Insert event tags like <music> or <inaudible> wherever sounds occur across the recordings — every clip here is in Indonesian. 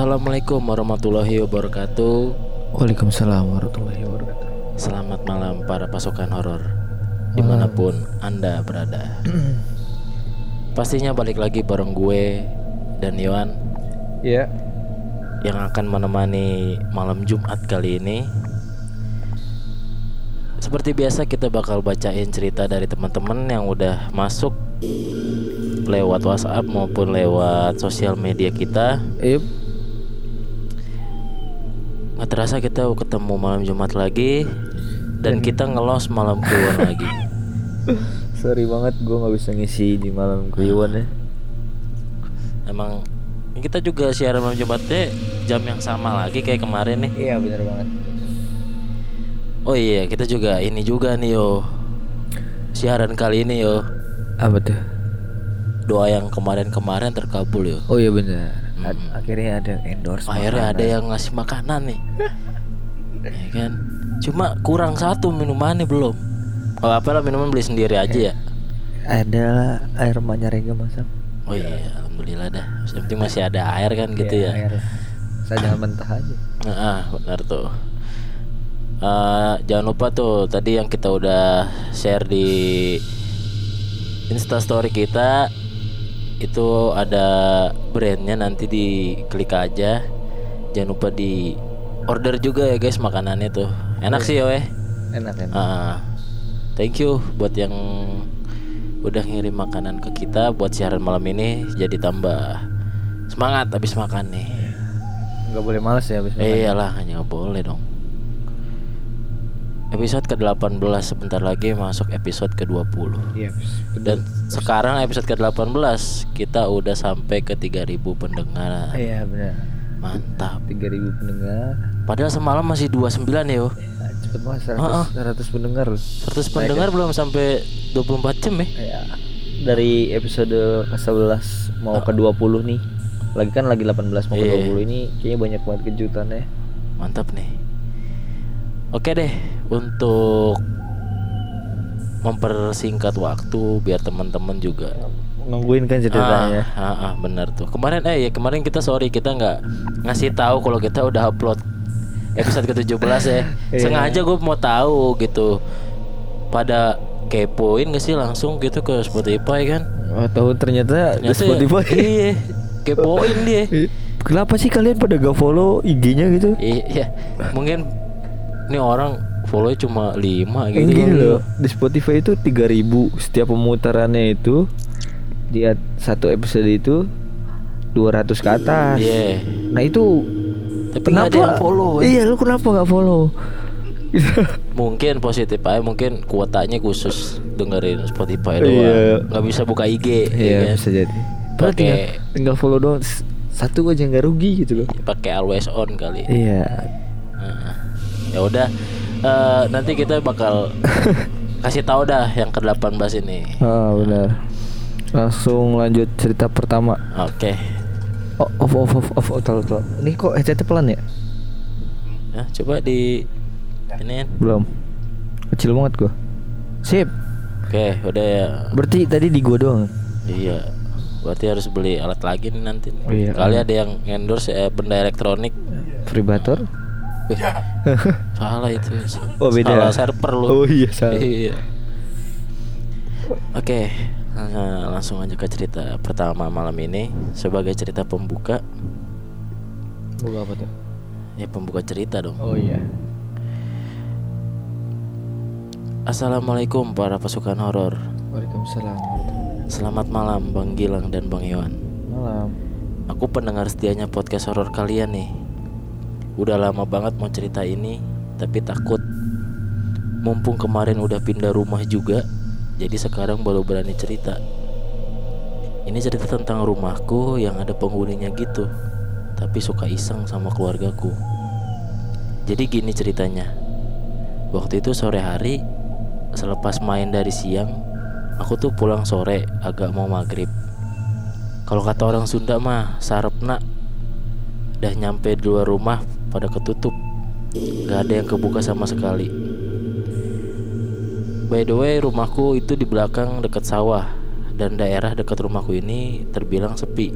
Assalamualaikum warahmatullahi wabarakatuh. Waalaikumsalam warahmatullahi wabarakatuh. Selamat malam para pasukan horor di mana pun anda berada. <clears throat> Pastinya balik lagi bareng gue dan Yohan Ya, yang akan menemani malam Jumat kali ini. Seperti biasa kita bakal bacain cerita dari teman-teman yang udah masuk lewat WhatsApp maupun lewat sosial media kita. Yep. Nggak terasa kita ketemu malam Jumat lagi dan kita ngelos malam Kliwon <laughs> lagi. Sorry banget gue nggak bisa ngisi di malam kliwon ya. Emang kita juga siaran malam Jumatnya jam yang sama lagi kayak kemarin nih. Iya benar banget. Oh iya, kita juga ini juga nih yo. Siaran kali ini yo. Apa tuh? Doa yang kemarin-kemarin terkabul yo. Oh iya benar. A- Akhirnya ada endorse. Akhirnya ada yang ngasih makanan nih. ya kan? Cuma kurang satu minumannya belum. Oh apalah minuman beli sendiri aja ya. Ada air manyarega masak. Oh iya, alhamdulillah dah. Yang penting masih ada air kan gitu ya. Air. Saya jangan <clears throat> mentah aja. Ah, benar tuh. Eh, jangan lupa tuh tadi yang kita udah share di Insta Story kita itu ada brandnya nanti diklik aja. Jangan lupa di order juga ya guys makanannya tuh. Enak sih yo eh. Enak enak. Ah, thank you buat yang udah ngirim makanan ke kita buat siaran malam ini jadi tambah semangat habis makan nih. Nggak boleh males ya habis makan. Eh, iyalah hanya nggak boleh dong. Episode ke-18 sebentar lagi masuk episode ke-20. Iya. Dan sekarang episode ke-18 kita udah sampai ke 3000 pendengar. Iya benar. Mantap. 3000 pendengar. Padahal semalam masih 29 ya. yo. Ya, cepet banget 100, Heeh. 100 pendengar. 100 pendengar belum sampai 24 jam ya. Ya, dari episode ke-11 mau ke 20 nih. Lagi kan lagi 18 mau ke Iya. 20 ini kayaknya banyak banget kejutannya. Mantap nih. Oke deh, untuk mempersingkat waktu biar teman-teman juga Nungguin kan ceritanya. Ah, ah, ah, benar tuh. Kemarin eh ya kemarin kita sorry kita nggak ngasih tahu kalau kita udah upload episode ke-17 ya. <laughs> Iya. Sengaja gue mau tahu gitu. Pada kepoin gak sih langsung gitu ke Spotify kan? Oh, tahu ternyata, di Ternyata Spotify. Iya. Kepoin dia. <laughs> Kenapa sih kalian pada gak follow IG-nya gitu? Iya, mungkin ini orang follow cuma 5 gitu. Gini loh, di Spotify itu 3000 setiap pemutarannya itu di at- satu episode itu 200 ke atas. Iya. Nah, itu Tapi nggak ada yang follow. ya. Iya, lu kenapa nggak follow? <laughs> Mungkin positif aja, mungkin kuotanya khusus dengerin Spotify doang. Iya. Nggak bisa buka IG. ya Iya, kan? bisa jadi. Pakai- tinggal, tinggal follow doang satu aja nggak rugi gitu loh. pakai always on kali. Iya. Nah, ya udah eh, nanti kita bakal <laughs> kasih tahu dah yang ke-18 ini. Ah, benar. Langsung lanjut cerita pertama. Oke. Oh, off off off off, off, tahu, tahu. Ini kok headsetnya pelan ya? Ya, coba di ini. Belum. Kecil banget gua. Sip. Oke, udah ya. Berarti tadi di gua doang. Iya. Berarti harus beli alat lagi nih nanti. Oh, iya. Kali ada yang endorse eh, benda elektronik. Vibrator. Wih, <laughs> salah itu. Oh, beda. Salah server lu. Oh iya salah. Iya. Oke, nah, langsung aja ke cerita pertama malam ini sebagai cerita pembuka. Buka apa tuh? Ya pembuka cerita dong. Oh iya. Assalamualaikum para pasukan horor. Waalaikumsalam. Selamat malam Bang Gilang dan Bang Iwan. Malam. Aku pendengar setianya podcast horor kalian nih. Udah lama banget mau cerita ini, tapi takut. Mumpung kemarin udah pindah rumah juga, jadi sekarang baru berani cerita. Ini cerita tentang rumahku yang ada penghuninya gitu, tapi suka iseng sama keluargaku. Jadi gini ceritanya. Waktu itu sore hari, selepas main dari siang, aku tuh pulang sore agak mau maghrib. Kalau kata orang Sunda mah sarepna Udah nyampe di luar rumah pada ketutup Gak ada yang kebuka sama sekali By the way rumahku itu di belakang dekat sawah Dan daerah dekat rumahku ini terbilang sepi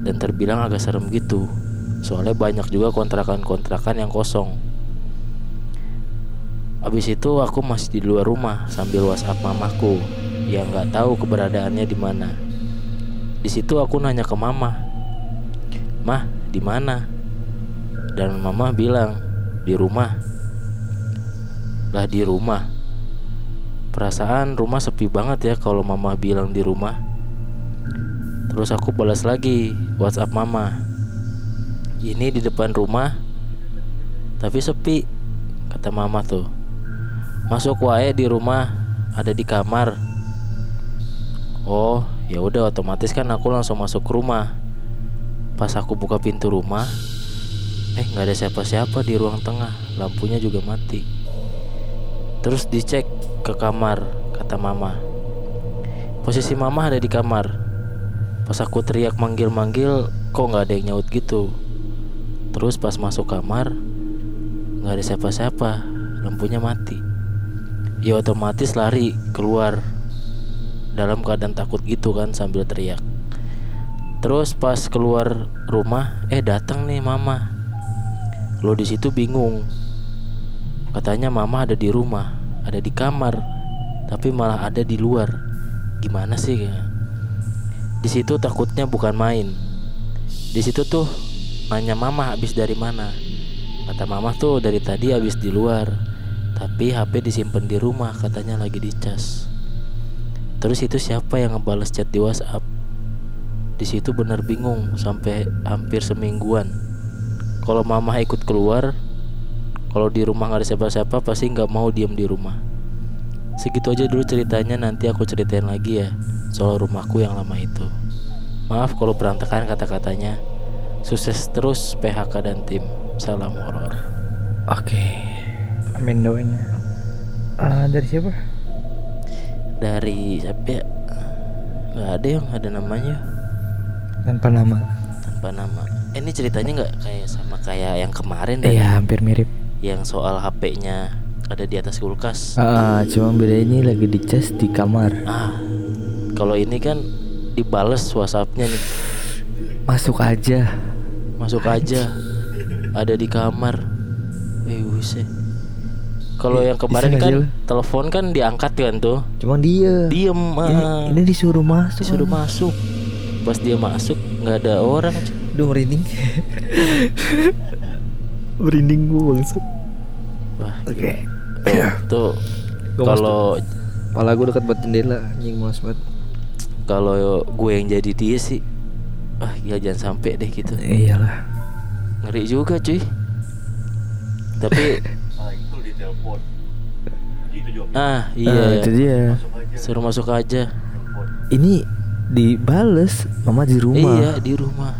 dan terbilang agak serem gitu. Soalnya banyak juga kontrakan-kontrakan yang kosong. Abis itu aku masih di luar rumah sambil WhatsApp mamaku yang nggak tahu keberadaannya di mana. Di situ aku nanya ke mama, "Mah, di mana?" Dan mama bilang, "Di rumah." Lah di rumah. Perasaan rumah sepi banget ya kalau mama bilang di rumah. Terus aku balas lagi WhatsApp mama. Ini di depan rumah tapi sepi kata mama tuh. Masuk wae di rumah ada di kamar. Oh, ya udah otomatis kan aku langsung masuk rumah. Pas aku buka pintu rumah, eh nggak ada siapa-siapa di ruang tengah, lampunya juga mati. Terus dicek ke kamar, kata mama. Posisi mama ada di kamar. Pas aku teriak manggil-manggil, kok nggak ada yang nyaut gitu. Terus pas masuk kamar, nggak ada siapa-siapa, lampunya mati. Ya otomatis lari keluar dalam keadaan takut gitu kan sambil teriak. Terus pas keluar rumah, eh datang nih mama. Lo di situ bingung, Katanya mama ada di rumah, ada di kamar, tapi malah ada di luar. Gimana sih? Di situ takutnya bukan main. Di situ tuh nanya mama habis dari mana. Kata mama tuh dari tadi habis di luar, tapi HP disimpan di rumah, katanya lagi dicas. Terus itu siapa yang ngebales chat di WhatsApp? Di situ bener bingung sampai hampir semingguan. Kalau mama ikut keluar, kalau di rumah nggak ada siapa-siapa pasti nggak mau diem di rumah. Segitu aja dulu ceritanya nanti aku ceritain lagi ya soal rumahku yang lama itu. Maaf kalau berantakan kata-katanya. Sukses terus PHK dan tim. Salam horor. Oke. Amin doanya. Ah, dari siapa? Dari siapa ya? Gak ada yang ada namanya Tanpa nama. tanpa nama. Eh, ini ceritanya nggak kayak sama kayak yang kemarin dan Iya, hampir mirip. yang soal HP-nya ada di atas kulkas. Ah, cuma bedanya lagi dicas di kamar. Ah, kalau ini kan dibales WhatsAppnya nih. Masuk aja. Masuk aja. Ada di kamar. Eh, buset. Kalau yang kemarin kan telepon kan diangkat kan tuh. Cuma dia. Diem Ini, ah. ini disuruh masuk. disuruh masuk. Pas dia masuk nggak ada orang. Duh merinding. merinding gue bangsat. Wah, Oke. tuh, tuh Gua kalau Pala gue dekat buat jendela anjing males banget. kalau gue yang jadi dia sih ah gila jangan sampai deh gitu Iyalah. ngeri juga cuy tapi ah iya Ah, ya. itu dia. suruh masuk aja Ini dibales mama di rumah. iya di rumah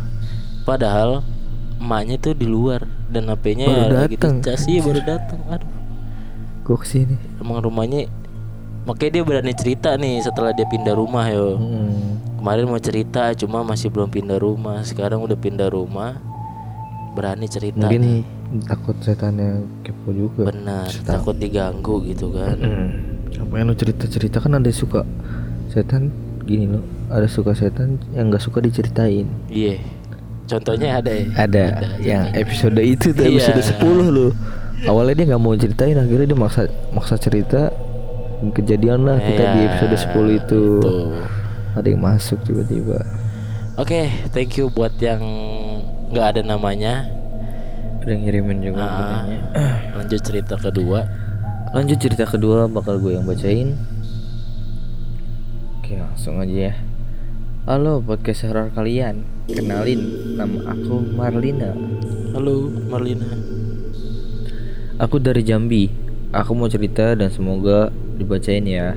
padahal emaknya tuh di luar dan HP-nya Baru ya lagi dateng. dicas iya baru datang aduh Gue ke sini. emang rumahnya makanya dia berani cerita nih setelah dia pindah rumah yo Hmm. kemarin mau cerita cuma masih belum pindah rumah sekarang udah pindah rumah berani cerita nih. Mungkin takut setannya kepo juga. benar Setan. takut diganggu gitu kan Hmm. Apa yang lu cerita-cerita kan ada suka setan gini loh. Ada suka setan yang nggak suka diceritain. iya contohnya ada ya Ada, yang episode itu tuh Iya. episode 10 loh. Awalnya dia nggak mau ceritain, akhirnya dia maksa maksa cerita kejadian lah kita di Iya, episode 10 itu. tuh. Ada yang masuk tiba-tiba. Oke, thank you buat yang nggak ada namanya. Ada yang ngirimin juga. Ah, katanya. <clears throat> lanjut cerita kedua. Lanjut cerita kedua bakal gue yang bacain. Oke langsung aja ya. Halo podcast horor kalian. Kenalin, nama aku Marlina. Halo, Marlina. Aku dari Jambi. Aku mau cerita dan semoga dibacain ya.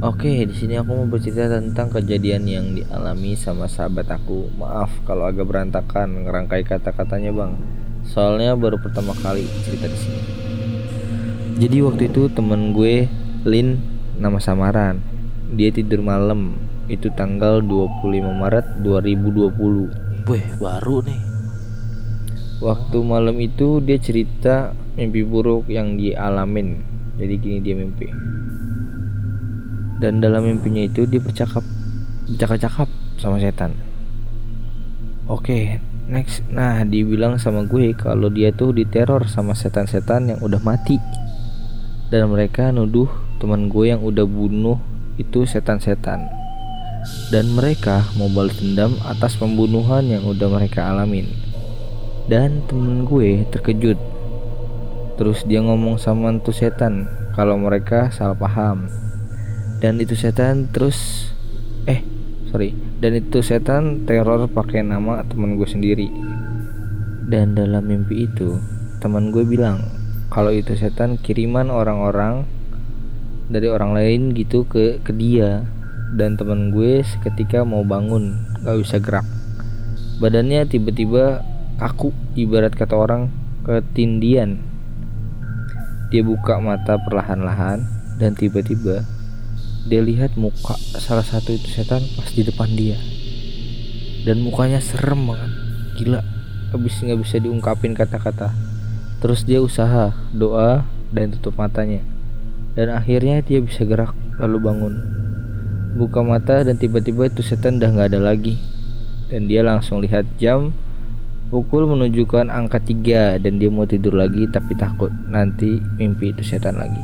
Oke, di sini aku mau bercerita tentang kejadian yang dialami sama sahabat aku. Maaf kalau agak berantakan ngerangkai kata-katanya, Bang. Soalnya baru pertama kali cerita di sini. Jadi waktu itu temen gue Lin nama samaran. Dia tidur malam. Itu tanggal 25 Maret 2020. Weh, baru nih. Waktu malam itu dia cerita mimpi buruk yang dialamin. Jadi gini dia mimpi. Dan dalam mimpinya itu dia bercakap bercakap-cakap sama setan. Oke, next. Nah, dibilang sama gue kalau dia tuh diteror sama setan-setan yang udah mati. Dan mereka nuduh teman gue yang udah bunuh itu setan-setan. Dan mereka mau balas dendam atas pembunuhan yang udah mereka alamin. Dan temen gue terkejut. Terus dia ngomong sama tuh setan kalau mereka salah paham. Dan itu setan terus eh sorry dan itu setan teror pakai nama teman gue sendiri dan dalam mimpi itu teman gue bilang kalau itu setan kiriman orang-orang dari orang lain gitu ke ke dia dan teman gue seketika mau bangun gak bisa gerak. Badannya tiba-tiba kaku ibarat kata orang ketindian. Dia buka mata perlahan-lahan dan tiba-tiba dia lihat muka salah satu itu setan pas di depan dia. Dan mukanya serem banget gila. Habis nggak bisa diungkapin kata-kata. Terus dia usaha doa dan tutup matanya. Dan akhirnya dia bisa gerak lalu bangun buka mata dan tiba-tiba itu setan udah nggak ada lagi. Dan dia langsung lihat jam pukul menunjukkan angka tiga dan dia mau tidur lagi tapi takut nanti mimpi itu setan lagi.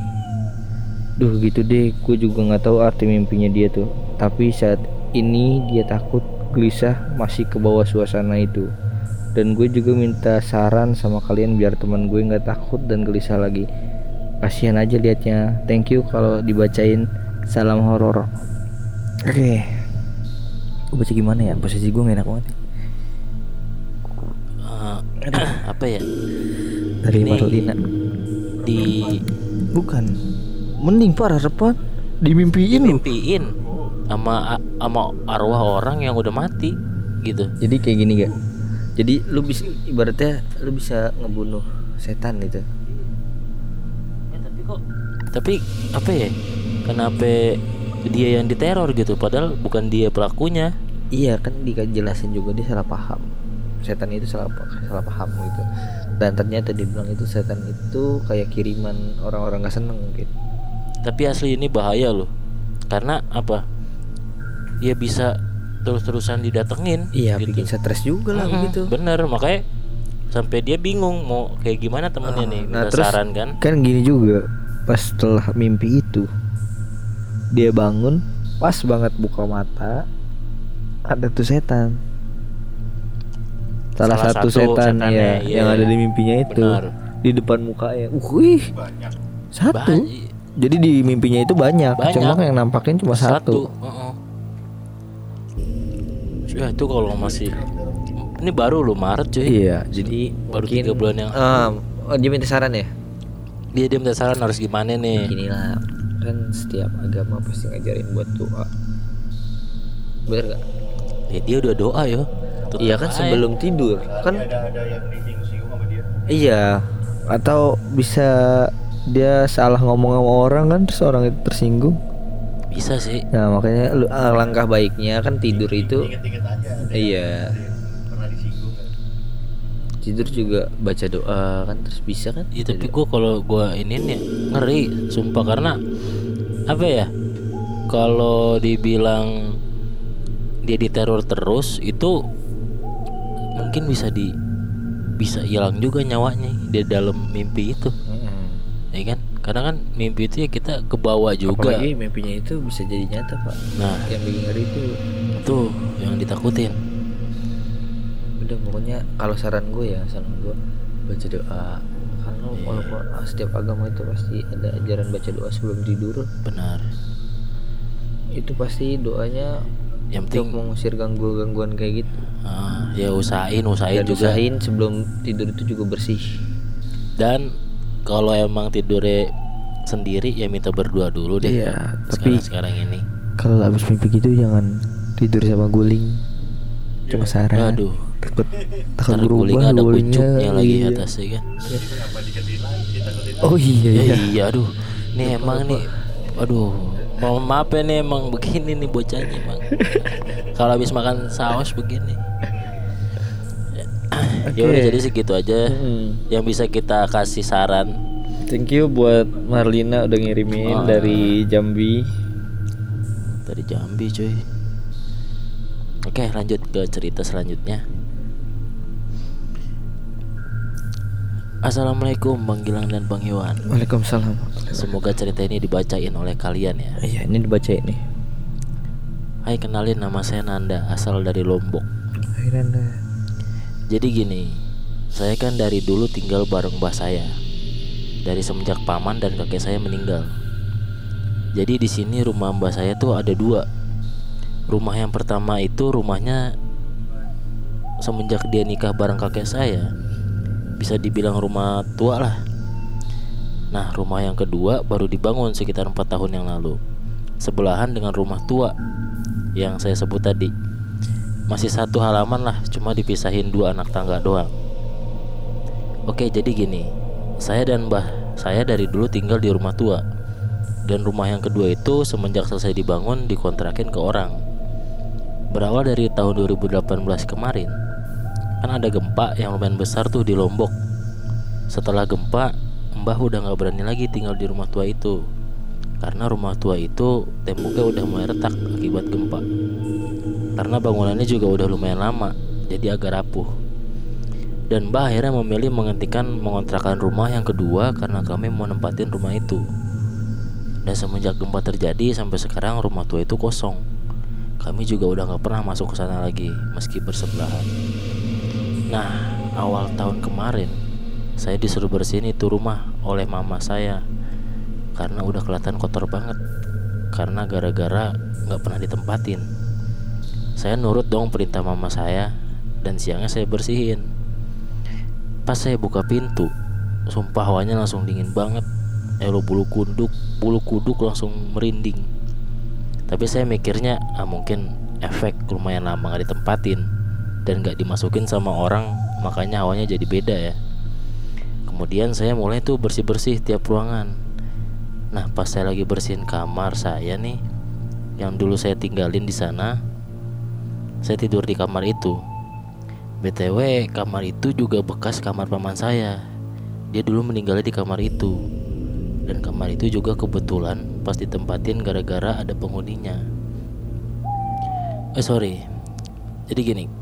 Duh gitu deh gue juga nggak tahu arti mimpinya dia tuh. Tapi saat ini dia takut gelisah masih ke bawah suasana itu. Dan gue juga minta saran sama kalian biar teman gue nggak takut dan gelisah lagi. Kasihan aja liatnya. Thank you kalau dibacain. Salam horor oke. Okay. gue baca gimana ya? Posisi gue gak enak banget uh, apa ya? Dari Ini Marlina. di bukan. Mending parah repan dimimpiin lu. Mimpiin sama sama arwah orang yang udah mati gitu. Jadi kayak gini gak jadi lu bisa ibaratnya lu bisa ngebunuh setan gitu. Ya, tapi kok tapi apa ya? Kenapa dia yang diteror gitu padahal bukan dia pelakunya. Iya kan dijelasin juga dia salah paham. Setan itu salah salah paham gitu. Dan ternyata dibilang itu setan itu kayak kiriman orang-orang gak seneng mungkin tapi asli ini bahaya loh. Karena apa? Dia bisa terus-terusan didatengin iya gitu. bikin stres juga lah Mm-mm, begitu bener makanya sampai dia bingung mau kayak gimana temennya Ah, nih. nah, terus- saran kan? kan gini juga pas setelah mimpi itu dia bangun pas banget buka mata ada tuh setan salah, Salah satu, satu setan ya iya. yang ada di mimpinya itu Benar. di depan mukanya uh wih satu Banyak. jadi di mimpinya itu banyak, Banyak. cuma yang nampakin cuma satu, heeh. ya itu kalau masih ini baru lo Maret cuy iya jadi baru mungkin- tiga bulan yang oh, dia minta saran ya dia dia minta saran harus gimana nih gini lah kan setiap agama pasti ngajarin buat doa. Bener gak? ya, dia udah doa yo. Tetep Iya kan sebelum tidur. Kan Iya. Atau bisa dia salah ngomong sama orang kan terus orang itu tersinggung. bisa sih. Nah makanya lu, ah, langkah baiknya kan tidur itu iya tidur juga baca doa kan terus bisa kan? Ya, tapi gua kalau gua ini nih ngeri sumpah. Karena apa ya kalau dibilang dia diteror terus itu mungkin bisa di bisa hilang juga nyawanya di dalam mimpi itu. Mm-mm. ya kan? Karena kan mimpi itu ya kita ke bawah juga. Apalagi mimpinya itu bisa jadi nyata pak. nah. Yang bikin ngeri itu. Itu yang ditakutin udah pokoknya kalau saran gue ya saran gue baca doa. Karena walaupun ah, setiap agama itu pasti ada ajaran baca doa sebelum tidur. Benar. Itu pasti doanya yang untuk penting mengusir gangguan-gangguan kayak gitu. Ah, ya usahain usahain dan juga. usahain sebelum tidur itu juga bersih. Dan kalau emang tidurnya sendiri ya minta berdua dulu deh. Iya, sekarang tapi- sekarang ini. kalau habis mimpi gitu jangan tidur sama guling. Cuma saran. Aduh takut takut ntar berubah ada pucuknya lagi iya. atasnya kan? Oh iya ya iya iya aduh. Nih emang nih aduh mohon maaf ya nih emang begini nih bocahnya emang. <laughs> Kalau habis makan saus begini. <coughs> Ya udah jadi segitu aja. Mm-mm. yang bisa kita kasih saran. Thank you buat Marlina udah ngirimin Ah. dari Jambi. Dari Jambi cuy. Oke lanjut ke cerita selanjutnya Assalamualaikum Bang Gilang dan Bang Iwan Waalaikumsalam. Semoga cerita ini dibacain oleh kalian ya. Iya, ini dibaca ini. Hai kenalin nama saya Nanda asal dari Lombok. Akhirnya Jadi gini Saya kan dari dulu tinggal bareng mbah saya. Dari semenjak paman dan kakek saya meninggal. Jadi di sini rumah mbah saya tuh ada dua. Rumah yang pertama itu rumahnya Semenjak dia nikah bareng kakek saya Bisa dibilang rumah tua lah. Nah rumah yang kedua baru dibangun sekitar 4 tahun yang lalu. Sebelahan dengan rumah tua Yang saya sebut tadi. Masih satu halaman lah Cuma dipisahin dua anak tangga doang. Oke jadi gini. Saya dan mbah saya dari dulu tinggal di rumah tua. Dan rumah yang kedua itu semenjak selesai dibangun dikontrakin ke orang. Berawal dari tahun 2018 kemarin Kan ada gempa yang lumayan besar tuh di Lombok. Setelah gempa Mbah udah gak berani lagi tinggal di rumah tua itu. Karena rumah tua itu temboknya udah mulai retak akibat gempa. Karena bangunannya juga udah lumayan lama Jadi agak rapuh. Dan Mbah akhirnya memilih menghentikan mengontrakan rumah yang kedua Karena kami mau nempatin rumah itu. Dan semenjak gempa terjadi sampai sekarang rumah tua itu kosong. Kami juga udah gak pernah masuk ke sana lagi Meski bersebelahan Nah, awal tahun kemarin saya disuruh bersihin itu rumah oleh mama saya karena udah kelihatan kotor banget. Karena gara-gara nggak pernah ditempatin. Saya nurut dong perintah mama saya dan siangnya saya bersihin. Pas saya buka pintu, sumpah hawanya langsung dingin banget. Elo bulu kuduk, bulu kuduk langsung merinding. Tapi saya mikirnya, ah mungkin efek lumayan lama nggak ditempatin dan nggak dimasukin sama orang makanya hawanya jadi beda ya. Kemudian saya mulai tuh bersih bersih tiap ruangan. Nah pas saya lagi bersihin kamar saya nih yang dulu saya tinggalin di sana saya tidur di kamar itu. Btw kamar itu juga bekas kamar paman saya. Dia dulu meninggalnya di kamar itu. Dan kamar itu juga kebetulan pas ditempatin gara-gara ada penghuninya. Eh sorry. Jadi gini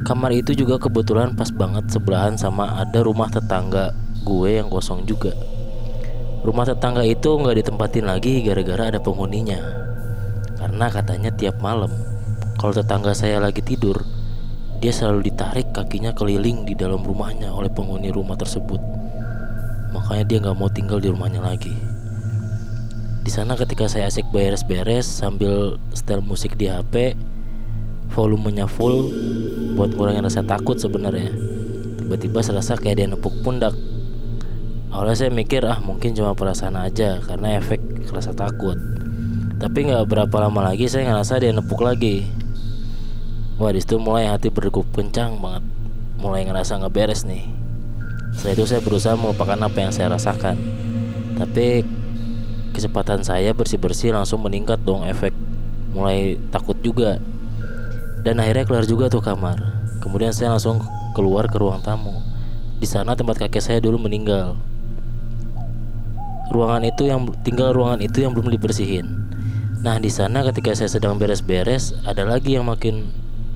Kamar itu juga kebetulan pas banget sebelahan sama ada rumah tetangga gue yang kosong juga. Rumah tetangga itu nggak ditempatin lagi gara-gara ada penghuninya. Karena katanya tiap malam kalau tetangga saya lagi tidur, dia selalu ditarik kakinya keliling di dalam rumahnya oleh penghuni rumah tersebut. Makanya dia nggak mau tinggal di rumahnya lagi. Di sana ketika saya asik beres-beres sambil setel musik di HP, volumenya full buat ngurangin rasa takut sebenarnya. Tiba-tiba serasa kayak dia nepuk pundak. Awalnya saya mikir ah mungkin cuma perasaan aja karena efek rasa takut. Tapi nggak berapa lama lagi saya ngerasa dia nepuk lagi. Wah di situ mulai hati berdegup kencang banget. Mulai ngerasa nggak beres nih. Setelah itu saya berusaha melupakan apa yang saya rasakan. Tapi kecepatan saya bersih-bersih langsung meningkat dong efek. Mulai takut juga dan akhirnya keluar juga tuh kamar. Kemudian saya langsung keluar ke ruang tamu. Di sana tempat kakek saya dulu meninggal. Ruangan itu yang tinggal ruangan itu yang belum dibersihin. Nah di sana ketika saya sedang beres-beres ada lagi yang makin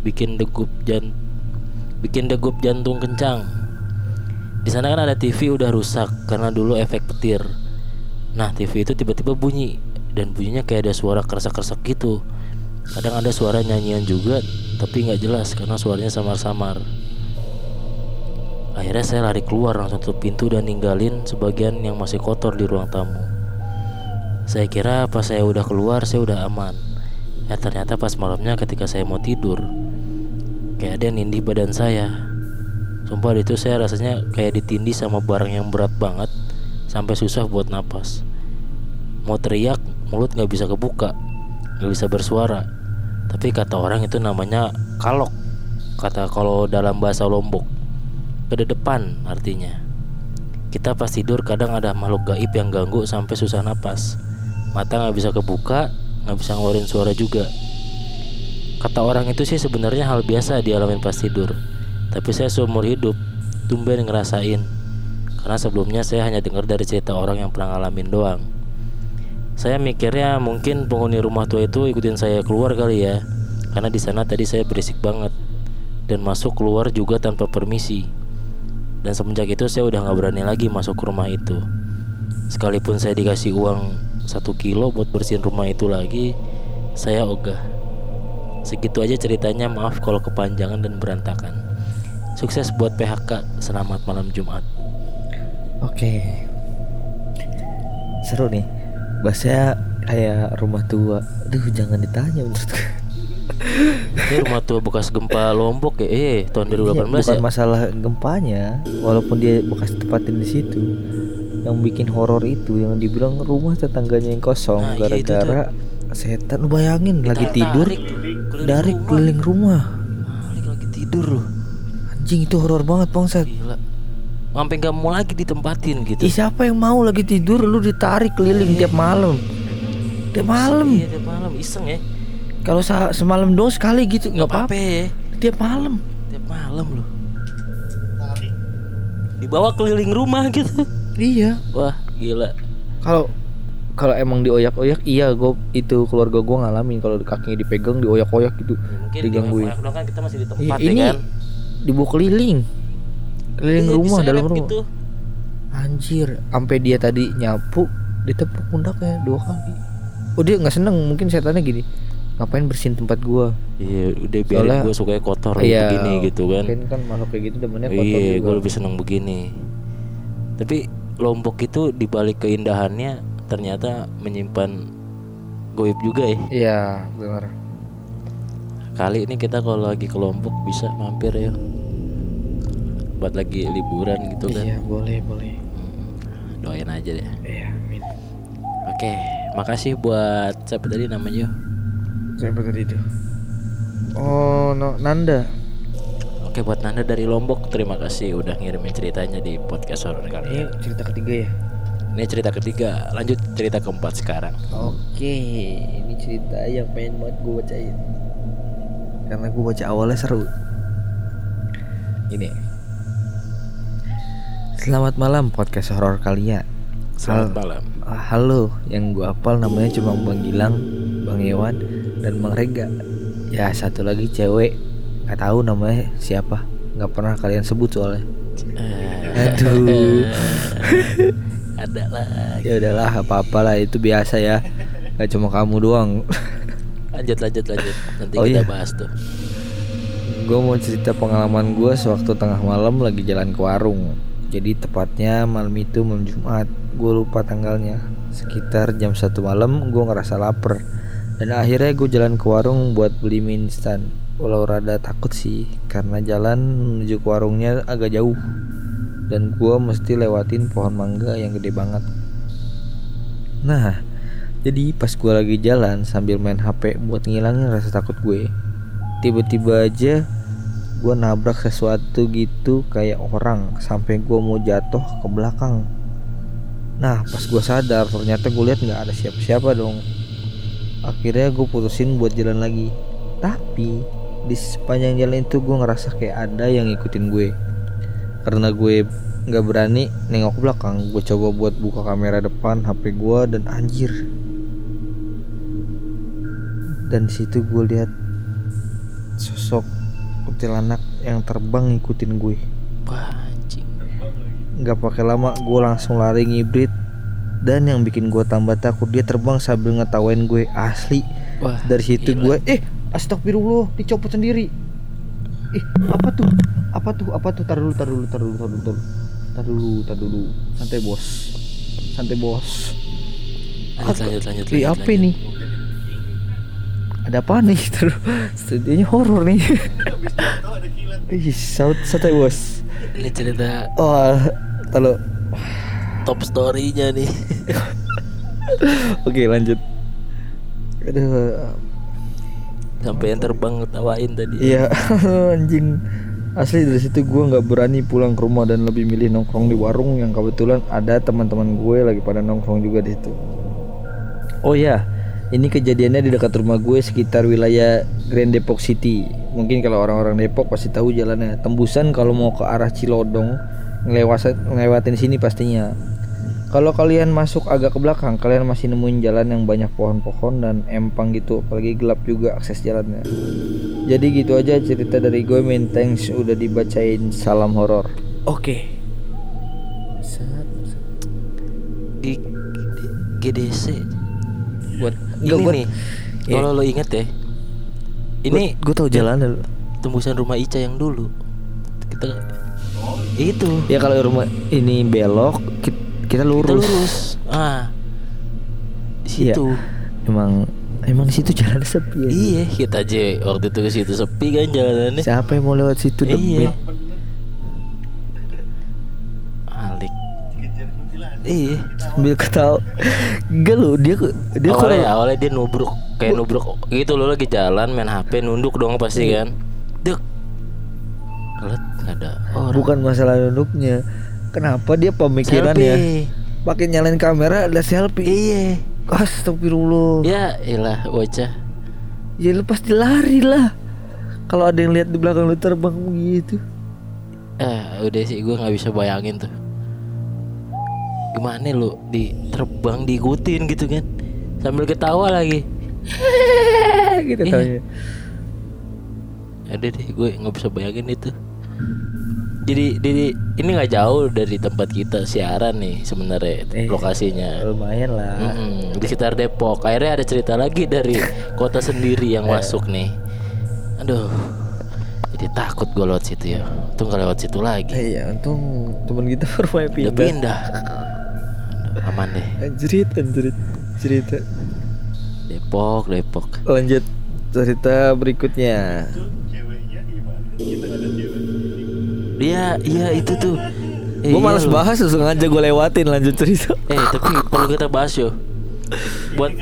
bikin degup jan bikin degup jantung kencang. Di sana kan ada TV udah rusak karena dulu efek petir. Nah TV itu tiba-tiba bunyi dan bunyinya kayak ada suara kerasa-kerasa gitu. Kadang ada suara nyanyian juga tapi nggak jelas karena suaranya samar-samar. Akhirnya saya lari keluar langsung tutup pintu dan ninggalin sebagian yang masih kotor di ruang tamu. Saya kira pas saya udah keluar saya udah aman. Ya ternyata pas malamnya ketika saya mau tidur Kayak ada yang nindih badan saya Sumpah itu saya rasanya kayak ditindih sama barang yang berat banget Sampai susah buat napas Mau teriak mulut gak bisa kebuka Gak bisa bersuara Tapi kata orang itu namanya kalok Kata kalau dalam bahasa Lombok Ke depan artinya Kita pas tidur kadang ada makhluk gaib yang ganggu sampai susah napas Mata gak bisa kebuka nggak bisa ngeluarin suara juga. Kata orang itu sih sebenarnya hal biasa dialamin pas tidur. Tapi saya seumur hidup tumben ngerasain. Karena sebelumnya saya hanya dengar dari cerita orang yang pernah ngalamin doang. Saya mikirnya mungkin penghuni rumah tua itu ikutin saya keluar kali ya. Karena di sana tadi saya berisik banget dan masuk keluar juga tanpa permisi. Dan semenjak itu saya udah nggak berani lagi masuk ke rumah itu. Sekalipun saya dikasih uang satu kilo buat bersihin rumah itu lagi, saya ogah. Segitu aja ceritanya. Maaf kalau kepanjangan dan berantakan. Sukses buat PHK. Selamat malam Jumat. Oke. Seru nih. Bahasa kayak rumah tua. Duh, jangan ditanya menurut gue. Ini rumah tua bekas gempa Lombok ya? Eh, tahun 2018 Iya, bukan ya? masalah gempanya, walaupun dia bekas tempatin di situ. Yang bikin horor itu yang dibilang rumah tetangganya yang kosong Nah, iya gara-gara setan. Bayangin lagi tidur dari keliling rumah. Tarik lagi tidur loh. Anjing itu horor banget bangsat. Gila. Sampai nggak mau lagi ditempatin gitu. Ih, siapa yang mau lagi tidur lu ditarik keliling tiap malam? Tiap malam. Iya, tiap malam iseng ya. Kalau semalam doang sekali gitu nggak apa-apa ya. Tiap malam. Tiap malam loh. Dibawa keliling rumah gitu. Iya. Wah, gila. Kalau kalau emang dioyak-oyak iya gue itu keluarga gue ngalamin kalau kakinya dipegang dioyak-oyak gitu Mungkin digangguin di dong kan kita masih di Iya, tempat ya ini kan. dibawa keliling keliling Iya, rumah dalam rumah gitu. anjir sampai dia tadi nyapu ditepuk pundaknya dua kali oh dia nggak seneng mungkin setannya gini ngapain bersihin tempat gua Iya, udah biarin Soalnya- gue sukanya kotor Iya, begini gitu kan. mungkin kan makhluk kayak gitu demennya kotor Iya, juga. gue lebih seneng begini. Tapi Lombok itu dibalik keindahannya ternyata menyimpan goib juga ya. iya benar Kali ini kita kalau lagi ke Lombok bisa mampir ya. Buat lagi liburan gitu kan. iya boleh boleh Hmm, Doain aja deh. iya amin Oke, makasih buat siapa tadi namanya? siapa tadi itu oh no Nanda Oke, buat Nanda dari Lombok, terima kasih udah ngirimin ceritanya di podcast horor kali ini ini. cerita ketiga ya Ini cerita ketiga, lanjut cerita keempat sekarang. Oke, ini cerita yang pengen banget gue bacain Karena gue baca awalnya seru Ini Selamat malam podcast horor kalian Selamat Hal- malam. Ah, Halo, yang gue hafal namanya cuma Bang Gilang, Bang Iwan, dan Bang Rega Ya satu lagi cewek, Gak tahu namanya siapa Gak pernah kalian sebut soalnya Eh, Aduh <laughs> ada lah. Ya udahlah apa-apalah itu biasa ya Gak cuma kamu doang Lanjut, lanjut, lanjut. Nanti Oh, kita iya. bahas tuh. Gue mau cerita pengalaman gue sewaktu tengah malam lagi jalan ke warung Jadi tepatnya malam itu malam Jumat Gue lupa tanggalnya. Sekitar jam satu malam gue ngerasa lapar. Dan akhirnya gue jalan ke warung buat beli mie instan. Walau rada takut sih Karena jalan menuju ke warungnya agak jauh. Dan gue mesti lewatin pohon mangga yang gede banget. Nah jadi pas gue lagi jalan sambil main HP buat ngilangin rasa takut gue Tiba-tiba aja gue nabrak sesuatu gitu kayak orang sampai gue mau jatuh ke belakang. Nah pas gue sadar ternyata gue lihat nggak ada siapa-siapa dong. Akhirnya gue putusin buat jalan lagi. Tapi di sepanjang jalan itu gue ngerasa kayak ada yang ngikutin gue. Karena gue nggak berani nengok belakang Gue coba buat buka kamera depan HP gue dan anjir. Dan situ gue lihat sosok kuntilanak yang terbang ngikutin gue. Wah, anjing. nggak pakai lama gue langsung lari ngibrit. Dan yang bikin gue tambah takut dia terbang sambil ngetawain gue asli. Wah, dari situ gila. gue eh astagfirullah dicopot sendiri. Eh apa tuh? Apa tuh? Apa tuh? Tar dulu tar dulu tar dulu tar dulu tar dulu tar dulu santai bos. Santai bos. Lanjut, lanjut, lanjut. Ih, lanjut, apa lanjut. ini ada apa nih? <laughs> Terus studionya horor nih. Ih, saut- santai bos Ini cerita oh kalau top story-nya nih. <laughs> Oke lanjut. Aduh. Sampai yang terbang ngetawain tadi. Iya <laughs> anjing. Asli dari situ gue nggak berani pulang ke rumah dan lebih milih nongkrong di warung yang kebetulan ada teman-teman gue lagi pada nongkrong juga di situ. Oh ya, ini kejadiannya di dekat rumah gue sekitar wilayah Grand Depok City. Mungkin kalau orang-orang Depok pasti tahu jalannya. Tembusan kalau mau ke arah Cilodong ngelewatin sini pastinya. Kalau kalian masuk agak ke belakang, kalian masih nemuin jalan yang banyak pohon-pohon dan empang gitu, apalagi gelap juga akses jalannya. Jadi gitu aja cerita dari gue, main thanks udah dibacain salam horor. Oke. Di GDC. Buat Ini Nggak, buat- nih. Iya. Kalau lo inget ya. Ini gue tau jalan tembusan rumah Ica yang dulu. Kita itu Ya kalau rumah ini belok kita, kita kita lurus. lurus. Ah. Di Iya. situ. Emang emang di situ jalan sepi ya. Iya, kita aja waktu itu ke situ sepi kan jalanannya. Siapa yang mau lewat situ Iya. debit? Alik. Iya. Sambil ketawa. Enggak lu, dia dia awalnya, kalau awalnya dia nubruk kayak nubruk gitu lo lagi jalan main HP nunduk dong pasti Iya. kan. Dek. Lihat nggak ada orang. bukan masalah duduknya. Kenapa dia pemikiran ya? Selfie. Pakai nyalain kamera ada selfie. Iya. Astagfirullah. Ya, iyalah bocah. Ya lu pasti lari lah. Kalau ada yang lihat di belakang lu terbang gitu. Eh, udah sih gue nggak bisa bayangin tuh. Gimana lu di terbang diikutin gitu kan? Sambil ketawa lagi. <laughs> gitu Iya. taunya. Ada deh, gue nggak bisa bayangin itu. Jadi, jadi ini nggak jauh dari tempat kita siaran nih sebenarnya Eh, lokasinya. Lumayan lah. Mm-mm, di sekitar Depok. Akhirnya ada cerita lagi dari kota sendiri yang <laughs> masuk nih. Aduh, jadi takut gue lewat situ ya. Untung gak lewat situ lagi. Eh, Iya, untung teman kita <laughs> Udah pindah. Aman deh. Anjrit, anjrit. Cerita. Depok, Depok. Lanjut cerita berikutnya. Dia, iya itu tuh. Eh, gue iya malas bahas langsung aja gue lewatin lanjut cerita. Eh, tapi perlu kita bahas yo. Buat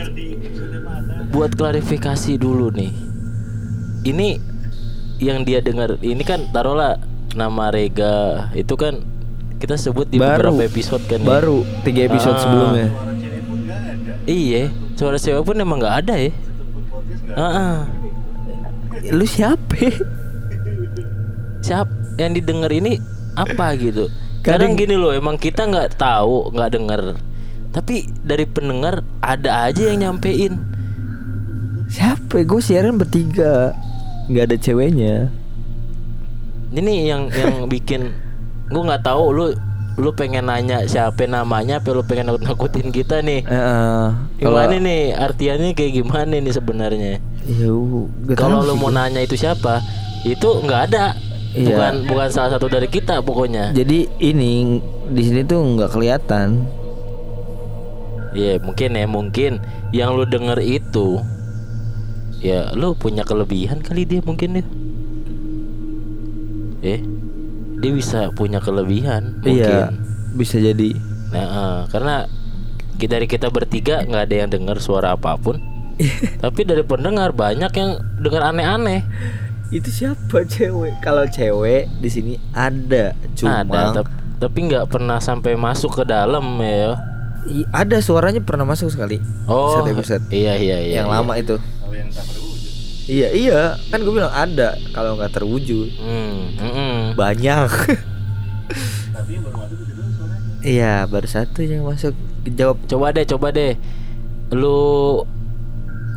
buat klarifikasi dulu nih. Ini yang dia dengar ini kan taruhlah nama Rega itu kan kita sebut di Baru. beberapa episode kan ya. Baru tiga episode Ah. sebelumnya. Iya, suara cewek pun emang nggak ada ya. Heeh. Lu siapa? Siap yang didengar ini apa gitu? Kadang- Kadang gini loh, emang kita nggak tahu, nggak denger. Tapi dari pendengar ada aja yang nyampein. Siapa? Gue siaran bertiga. nggak ada ceweknya. Ini yang yang bikin gue nggak tahu lu lu pengen nanya siapa namanya, apa lu pengen nakut nakutin kita nih? Heeh. Gimana nih artiannya kayak gimana nih sebenarnya? Ya, uh, Kalau lu sih mau nanya itu siapa, itu nggak ada. Iya. Bukan bukan salah satu dari kita pokoknya. Jadi ini di sini tuh nggak kelihatan. Iya mungkin ya mungkin yang lu denger itu ya lu punya kelebihan kali dia mungkin ya. Eh dia bisa punya kelebihan mungkin. Iya, bisa jadi. Nah, eh, karena kita dari kita bertiga nggak ada yang dengar suara apa pun. <laughs> Tapi dari pendengar banyak yang dengar aneh-aneh. Itu siapa cewek? Kalau cewek di sini ada, cuma Ada, tap- tapi nggak pernah sampai masuk ke dalam ya. I- ada suaranya pernah masuk sekali. Oh, Satu episode. iya iya iya. yang iya. lama itu. Iya iya, kan gue bilang ada. Kalau nggak terwujud Hmm, mm-mm. banyak. Iya, baru satu yang masuk. Jawab. Coba deh, coba deh. Lu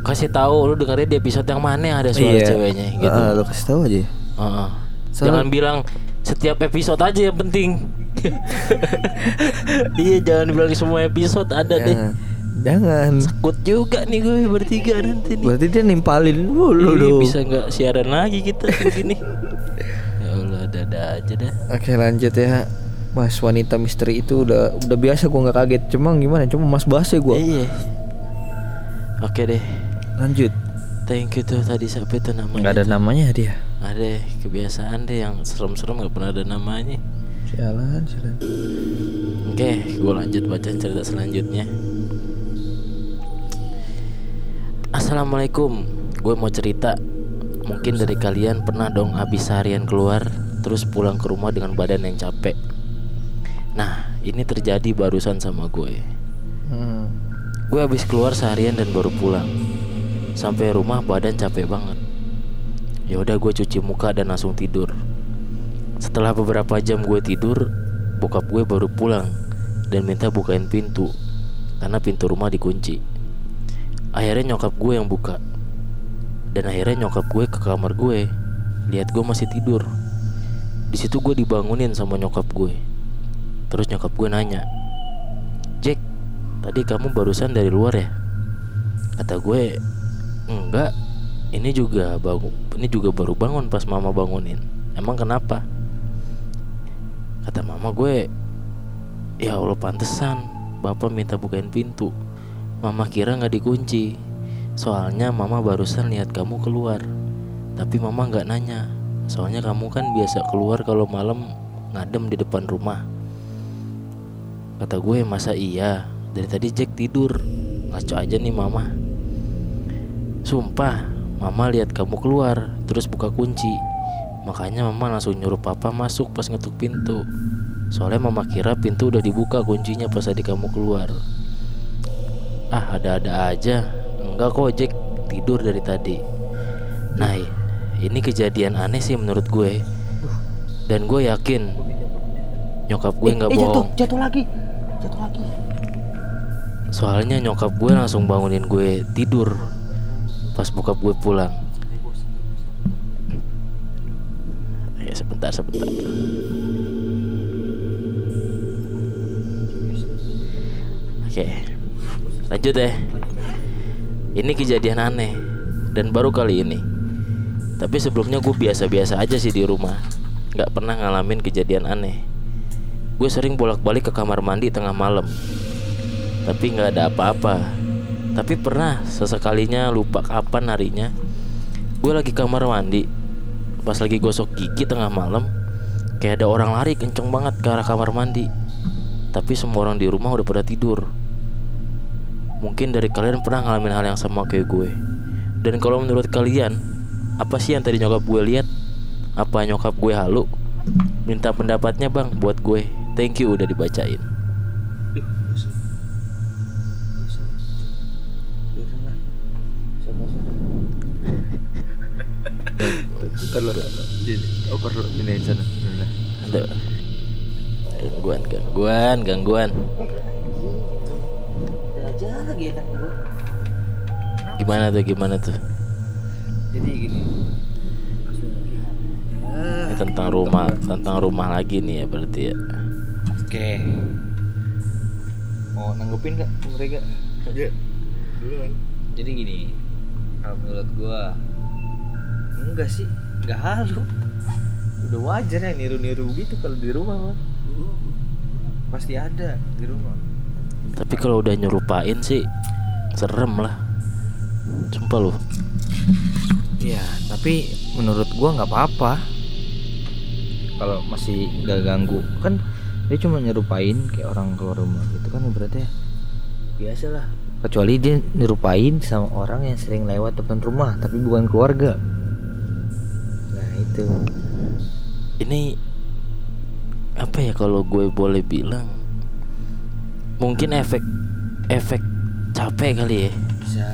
kasih tahu lu dengerin di episode yang mana yang ada suara iya. ceweknya gitu. Ah, lu kasih tahu aja. Heeh. Soalnya- Jangan bilang setiap episode aja yang penting. <laughs> iya, jangan bilang semua episode ada deh. Jangan. Takut juga nih gue bertiga nanti nih. Berarti dia nimpalin dulu dong. bisa nggak siaran lagi kita begini? <laughs> ya Allah, ada aja dah. Oke lanjut ya Mas wanita misteri itu udah udah biasa gua nggak kaget cuma gimana cuma mas bahasa gua Iya. Oke deh. lanjut Thank you tuh tadi siapa itu namanya? nggak ada namanya dia Ada kebiasaan deh yang serem-serem nggak pernah ada namanya. jalan jalan Oke, gue lanjut baca cerita selanjutnya. Assalamualaikum, gue mau cerita. Mungkin dari kalian pernah dong habis seharian keluar, terus pulang ke rumah dengan badan yang capek. Nah, ini terjadi barusan sama gue. hmm. Gue habis keluar seharian dan baru pulang. Sampai rumah badan capek banget. Ya udah gue cuci muka dan langsung tidur. Setelah beberapa jam gue tidur, bokap gue baru pulang dan minta bukain pintu karena pintu rumah dikunci. Akhirnya nyokap gue yang buka. Dan akhirnya nyokap gue ke kamar gue, lihat gue masih tidur. di situ gue dibangunin sama nyokap gue. Terus nyokap gue nanya Jack tadi kamu barusan dari luar ya? Kata gue enggak ini juga bangun ini juga baru bangun pas mama bangunin. Emang kenapa? Kata mama gue ya allah pantesan bapak minta bukain pintu mama kira nggak dikunci. Soalnya mama barusan lihat kamu keluar. Tapi mama nggak nanya. Soalnya kamu kan biasa keluar kalau malam ngadem di depan rumah. Kata gue masa iya? Dari tadi Jack tidur. Ngaco aja nih mama. Sumpah mama lihat kamu keluar terus buka kunci. Makanya mama langsung nyuruh papa masuk pas ngetuk pintu. Soalnya mama kira pintu udah dibuka kuncinya pas tadi kamu keluar ah ada-ada aja. Enggak kok Jack. Tidur dari tadi. Nah ini kejadian aneh sih menurut gue. Dan gue yakin nyokap gue nggak eh, jatuh, bohong. jatuh lagi. Jatuh lagi. soalnya nyokap gue langsung bangunin gue tidur pas bokap gue pulang. Ya sebentar sebentar. Oke lanjut deh. Ini kejadian aneh dan baru kali ini. Tapi sebelumnya gue biasa-biasa aja sih di rumah. Nggak pernah ngalamin kejadian aneh. Gue sering bolak-balik ke kamar mandi tengah malam. Tapi nggak ada apa-apa. Tapi pernah sesekalinya lupa kapan harinya. Gue lagi kamar mandi. Pas lagi gosok gigi tengah malam kayak ada orang lari kenceng banget ke arah kamar mandi. Tapi semua orang di rumah udah pada tidur mungkin dari kalian pernah ngalamin hal yang sama kayak gue dan kalau menurut kalian apa sih yang tadi nyokap gue lihat apa nyokap gue halu minta pendapatnya bang buat gue thank you udah dibacain ini sana. Nah. Gangguan, gangguan, gangguan. Aja lagi enak gua. Gimana tuh, gimana tuh? Jadi gini. Ini tentang rumah, tentang rumah lagi nih ya berarti ya. Oke. Mau nanggepin gak mereka? Iya. Duluan. Jadi gini, kalau menurut gua enggak sih, enggak halu. Udah wajar ya niru-niru gitu kalau di rumah mah. Pasti ada di rumah. Tapi kalau udah nyerupain sih serem lah. Sumpah lu. Iya, tapi menurut gua nggak apa-apa. Kalau masih nggak ganggu, kan dia cuma nyerupain kayak orang keluar rumah gitu kan berarti ya biasa lah. Kecuali dia nyerupain sama orang yang sering lewat depan rumah tapi bukan keluarga. Nah itu. Ini apa ya kalau gue boleh bilang? Mungkin efek efek capek kali ya. Bisa.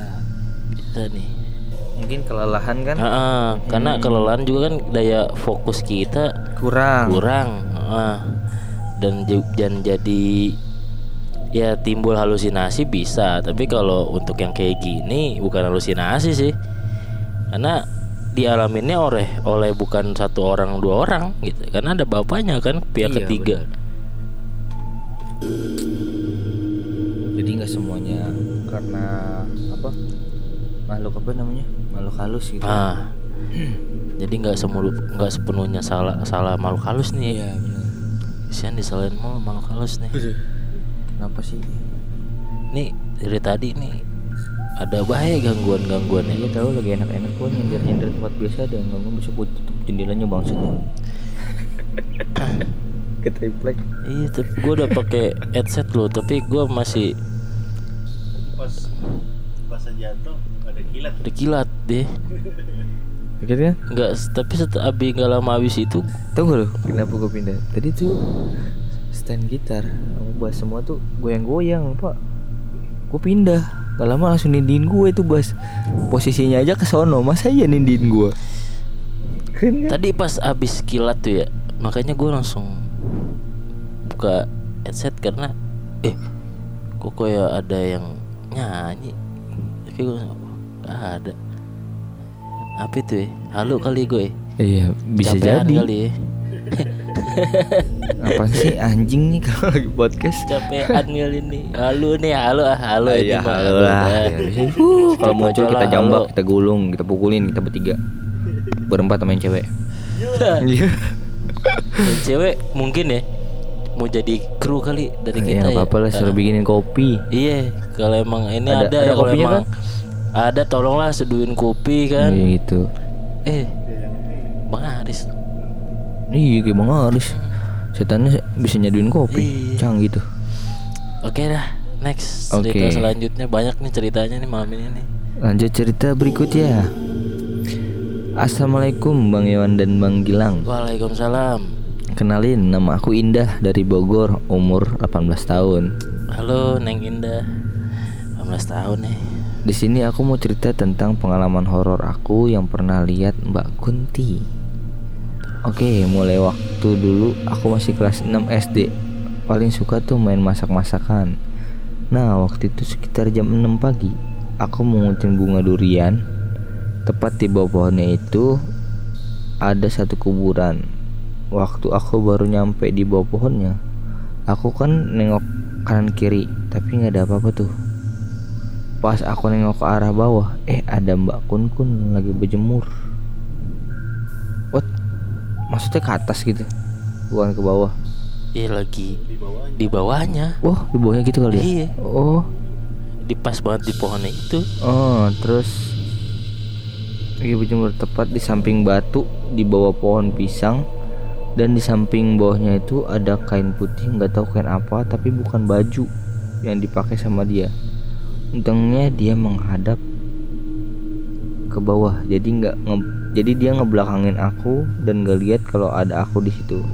Bisa nih. Mungkin kelelahan kan Ah, karena kelelahan juga kan daya fokus kita kurang. kurang ah. dan dan jadi ya timbul halusinasi bisa tapi kalau untuk yang kayak gini bukan halusinasi sih karena dialaminnya oleh oleh bukan satu orang dua orang gitu karena ada bapaknya kan pihak Iya, ketiga benar. Nggak semuanya karena apa makhluk apa namanya makhluk halus gitu. ah jadi nggak semulu nggak sepenuhnya salah salah makhluk halus nih Iya benar. Kesian disalahin mau makhluk halus nih Kenapa sih? nih dari tadi nih ada bahaya gangguan gangguannya Iya tahu lagi enak-enak gua nyindir nyindir tempat biasa ada yang ngomong bisa gua tutup jendelanya bangsat. <coughs> Ketriplek. Iya, tapi gue udah pakai headset loh, tapi gue masih Pas jatuh ada kilat. ada kilat deh. Akhirnya Enggak, tapi setelah abi nggak lama habis itu, Tunggu loh, kenapa gue pindah? Tadi tuh stand gitar, sama bass semua tuh goyang-goyang pak. Gue pindah, gak lama langsung nindiin gue itu bass. Posisinya aja ke sono, masa iya nindiin gue? Keren kan? tadi pas habis kilat tuh ya, makanya gue langsung buka headset karena eh kok kayak ada yang nyanyi, tapi gue nggak ada. Apa itu ya? Halo kali gue. Iya, bisa Capean jadi. kali ya. <laughs> Apa sih anjing nih kalau lagi podcast? Capean kali ini. Halo nih, halo ah, halo Ah, iya, halo lah. Ya, di sini, uh, Kalau mau Coba kita lah, jambak, kita gulung, kita pukulin, kita bertiga. Berempat yang cewek. <laughs> Iya. Cewek mungkin ya mau jadi kru kali dari Ya kita ya. apa-apa lah, suruh Ah. bikinin kopi. Iya, kalau emang ini Ada- ada, ada ya kalau emang ada tolonglah seduhin kopi kan. Iya gitu. Eh, Bang Aris. Iya kayak Bang Aris. Setannya bisa nyaduin kopi. Iya. Canggih tuh. Oke dah, next cerita selanjutnya banyak nih ceritanya nih malam ini nih. Lanjut cerita berikutnya. Assalamualaikum Bang Iwan dan Bang Gilang. Waalaikumsalam. Kenalin nama aku Indah dari Bogor, umur 18 tahun. Halo Neng Indah. 18 tahun nih. Di sini aku mau cerita tentang pengalaman horor aku yang pernah lihat Mbak Kunti. Oke, mulai waktu dulu aku masih kelas 6 SD. Paling suka tuh main masak-masakan. Nah, waktu itu sekitar jam 6 pagi, aku mengunting bunga durian. Tepat di bawah pohonnya itu ada satu kuburan. Waktu aku baru nyampe di bawah pohonnya, aku kan nengok kanan kiri, tapi nggak ada apa-apa tuh. Pas aku nengok ke arah bawah, eh ada Mbak Kun Kun lagi berjemur. What? Maksudnya ke atas gitu, bukan ke bawah. Iya lagi di bawah di bawahnya. Wah, di bawahnya gitu kali ya? Iya. Oh, Di pas banget di pohonnya itu. oh, terus lagi berjemur tepat di samping batu di bawah pohon pisang dan di samping bawahnya itu ada kain putih nggak tahu kain apa tapi bukan baju yang dipakai sama dia. Untungnya dia menghadap ke bawah jadi nggak jadi dia ngebelakangin aku dan gak lihat kalau ada aku di situ.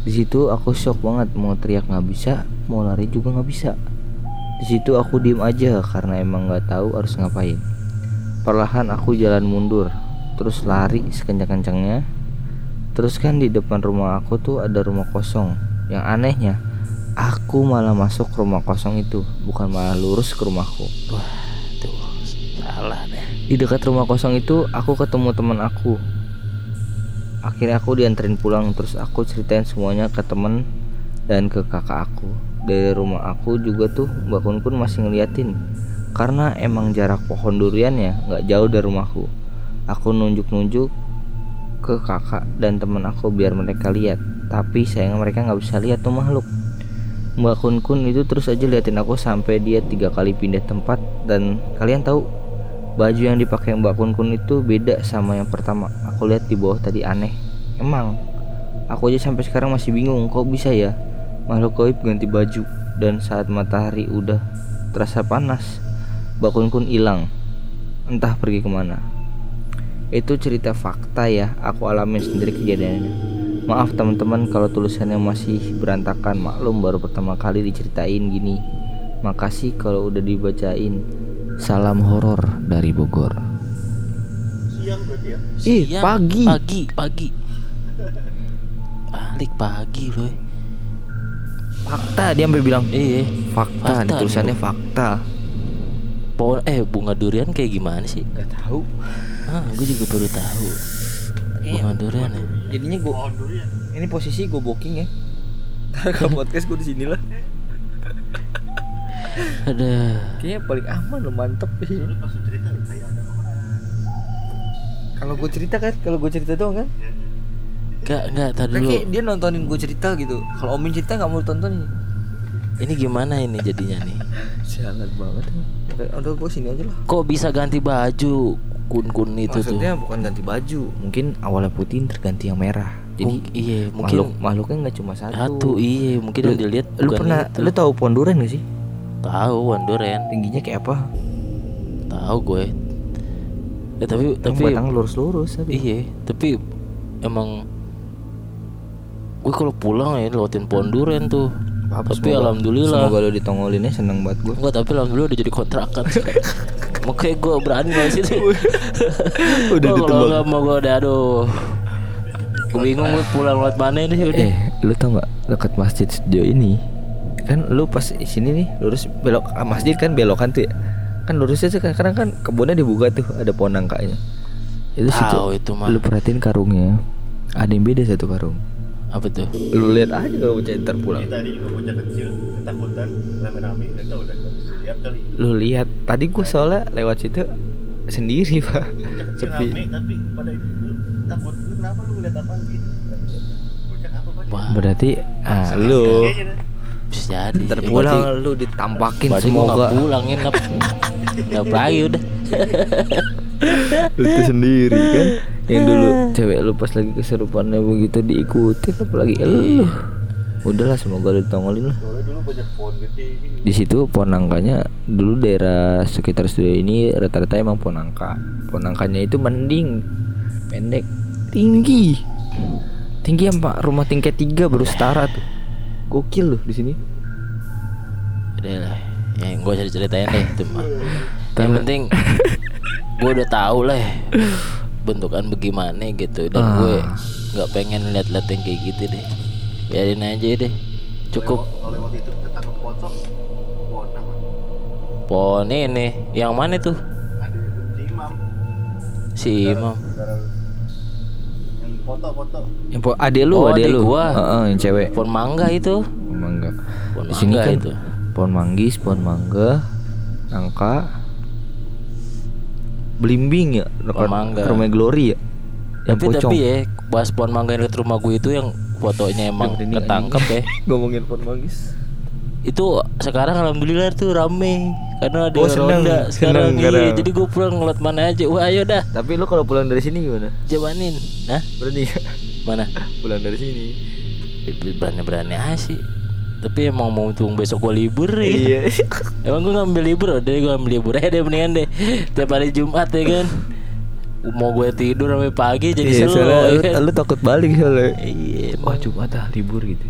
Di situ aku shock banget mau teriak nggak bisa, mau lari juga nggak bisa. Di situ aku diem aja karena emang nggak tahu harus ngapain. Perlahan aku jalan mundur, terus lari sekencang-kencangnya. Terus kan di depan rumah aku tuh ada rumah kosong. Yang anehnya, aku malah masuk ke rumah kosong itu, bukan malah lurus ke rumahku. Wah, tuh salah deh. Di dekat rumah kosong itu aku ketemu teman aku. Akhirnya aku dianterin pulang terus aku ceritain semuanya ke temen dan ke kakak aku. Dari rumah aku juga tuh Mbak Kun Kun masih ngeliatin karena emang jarak pohon duriannya nggak jauh dari rumahku. Aku nunjuk-nunjuk ke kakak dan teman aku biar mereka lihat. Tapi sayang mereka nggak bisa lihat tuh makhluk. Mbak Kun Kun itu terus aja liatin aku sampai dia tiga kali pindah tempat dan kalian tahu baju yang dipakai Mbak Kun Kun itu beda sama yang pertama. Aku lihat di bawah tadi aneh. Emang aku aja sampai sekarang masih bingung kok bisa ya makhluk goib ganti baju dan saat matahari udah terasa panas Mbak Kun Kun hilang. Entah pergi ke mana. Itu cerita fakta ya, aku alamin sendiri kejadiannya. Maaf teman-teman kalau tulisannya masih berantakan, maklum baru pertama kali diceritain gini. Makasih kalau udah dibacain. Salam horor dari Bogor. siang berarti ya Ih, Siang, pagi. Pagi, pagi. Balik pagi loh. Fakta dia sampai bilang. Iya. Fakta, di Fakta, tulisannya fakta. Pohon eh bunga durian kayak gimana sih? Gak tahu. Ah, gue juga baru tahu. Bunga durian ya. Jadinya gua pohon durian ini posisi gue booking ya. <laughs> Ntar kalau podcast gue di sini lah. Ada. Kayaknya paling aman lo mantep di sini. Kalau gue cerita kan, kalau gue cerita doang kan. Enggak, enggak, tadi Kan dulu. kayak dia nontonin gue cerita gitu. Kalau Omin cerita nggak mau tontonin. Ini gimana ini jadinya nih? Sialan banget. Udah gue sini aja lah. Kok bisa ganti baju? Kun-kun itu Maksudnya tuh. bukan ganti baju, mungkin awalnya putih terganti yang merah. Jadi Mung- iya, makhluk mungkin makhluknya nggak cuma satu. satu, iya, mungkin yang dilihat Lu pernah, itu. lu tahu pohon durian gak sih? tahu Wandoren? Tingginya kayak apa? Tahu gue. Eh tapi Yang tapi batang lurus-lurus tapi. iya, tapi emang gue kalau pulang ya lewatin pohon durian tuh. Apa, tapi semoga- alhamdulillah. Semoga lu ditongolinnya seneng banget gue. Enggak, tapi alhamdulillah udah jadi kontrakan. <laughs> Makanya gue berani gak sih. <laughs> Udah Oh, ditebak. Kalau nggak mau gue udah aduh. Gue bingung gue pulang lewat mana ini udah. Eh, lu tau nggak dekat masjid sejauh ini? Kan lu pas di sini nih lurus belok ah, masjid kan belokan tuh ya. Kan lurusnya tuh kan kadang kan kebunnya dibuka tuh ada pohon nangkanya. Itu situ. Tahu itu mah. Lu perhatiin karungnya. Ada yang beda satu karung. Apa tuh? Lu lihat aja kalau bocah ntar pulang. Ini tadi juga bocah kecil ketakutan rame-rame nggak tahu udah lihat kali. Lu lihat tadi gua soalnya lewat situ sendiri pak sepi. rame tapi pada itu takut lu kenapa lu ngeliat apa gitu? Bocah apa bocah? Wah, Berarti ah lu bisa jadi. ntar pulang berarti- lu ditampakin Berarti gua semoga nggak pulang nginep. Nggak lagi udah. <laughs> lu tuh sendiri kan? Yang dulu cewek lu pas lagi keserupannya begitu diikutin apalagi lu. Udahlah semoga lu ditongolin lah. Di situ pohon nangkanya dulu daerah sekitar studio ini rata-rata emang pohon nangka pohon nangkanya itu mending pendek tinggi. Tinggi ya pak rumah tingkat tiga baru setara tuh. Gokil loh di sini. Udah lah. Ya gue cari ceritain deh itu mah. Yang penting <laughs> gue udah tahu lah ya, bentukan bagaimana gitu dan Ah. gue nggak pengen lihat-lihat yang kayak gitu deh. Biarin aja deh. Cukup pohon ini yang mana tuh Ada si imam. foto-foto. yang po adek lu Oh, adek lu gua. Heeh, yang cewek Pohon mangga itu. Pohon mangga Pohon mangga kan itu. pohon manggis pohon mangga nangka belimbing ya Pohon mangga. rumah glory ya yang Tapi pocong tapi ya bahas pohon mangga yang dekat rumah gue itu yang fotonya emang Yang ketangkep ya. <laughs> ngomongin pohon manggis Itu sekarang alhamdulillah tuh rame karena ada Oh, seneng. ronda sekarang Seneng iya. Jadi gue pulang ngeliat mana aja. Wah ayo dah tapi lu kalau pulang dari sini gimana jabanin. Nah berani mana? <laughs> pulang dari sini Berani-berani aja sih. Tapi emang mau tunggu besok gue libur ya. iya <laughs> Emang gue ngambil libur, udah gue ambil libur aja deh mendingan deh. Tiap hari Jumat ya kan. Mau gue tidur sampai pagi jadi iya soalnya ya kan? lu takut balik soalnya Iya, wah cuma dah libur gitu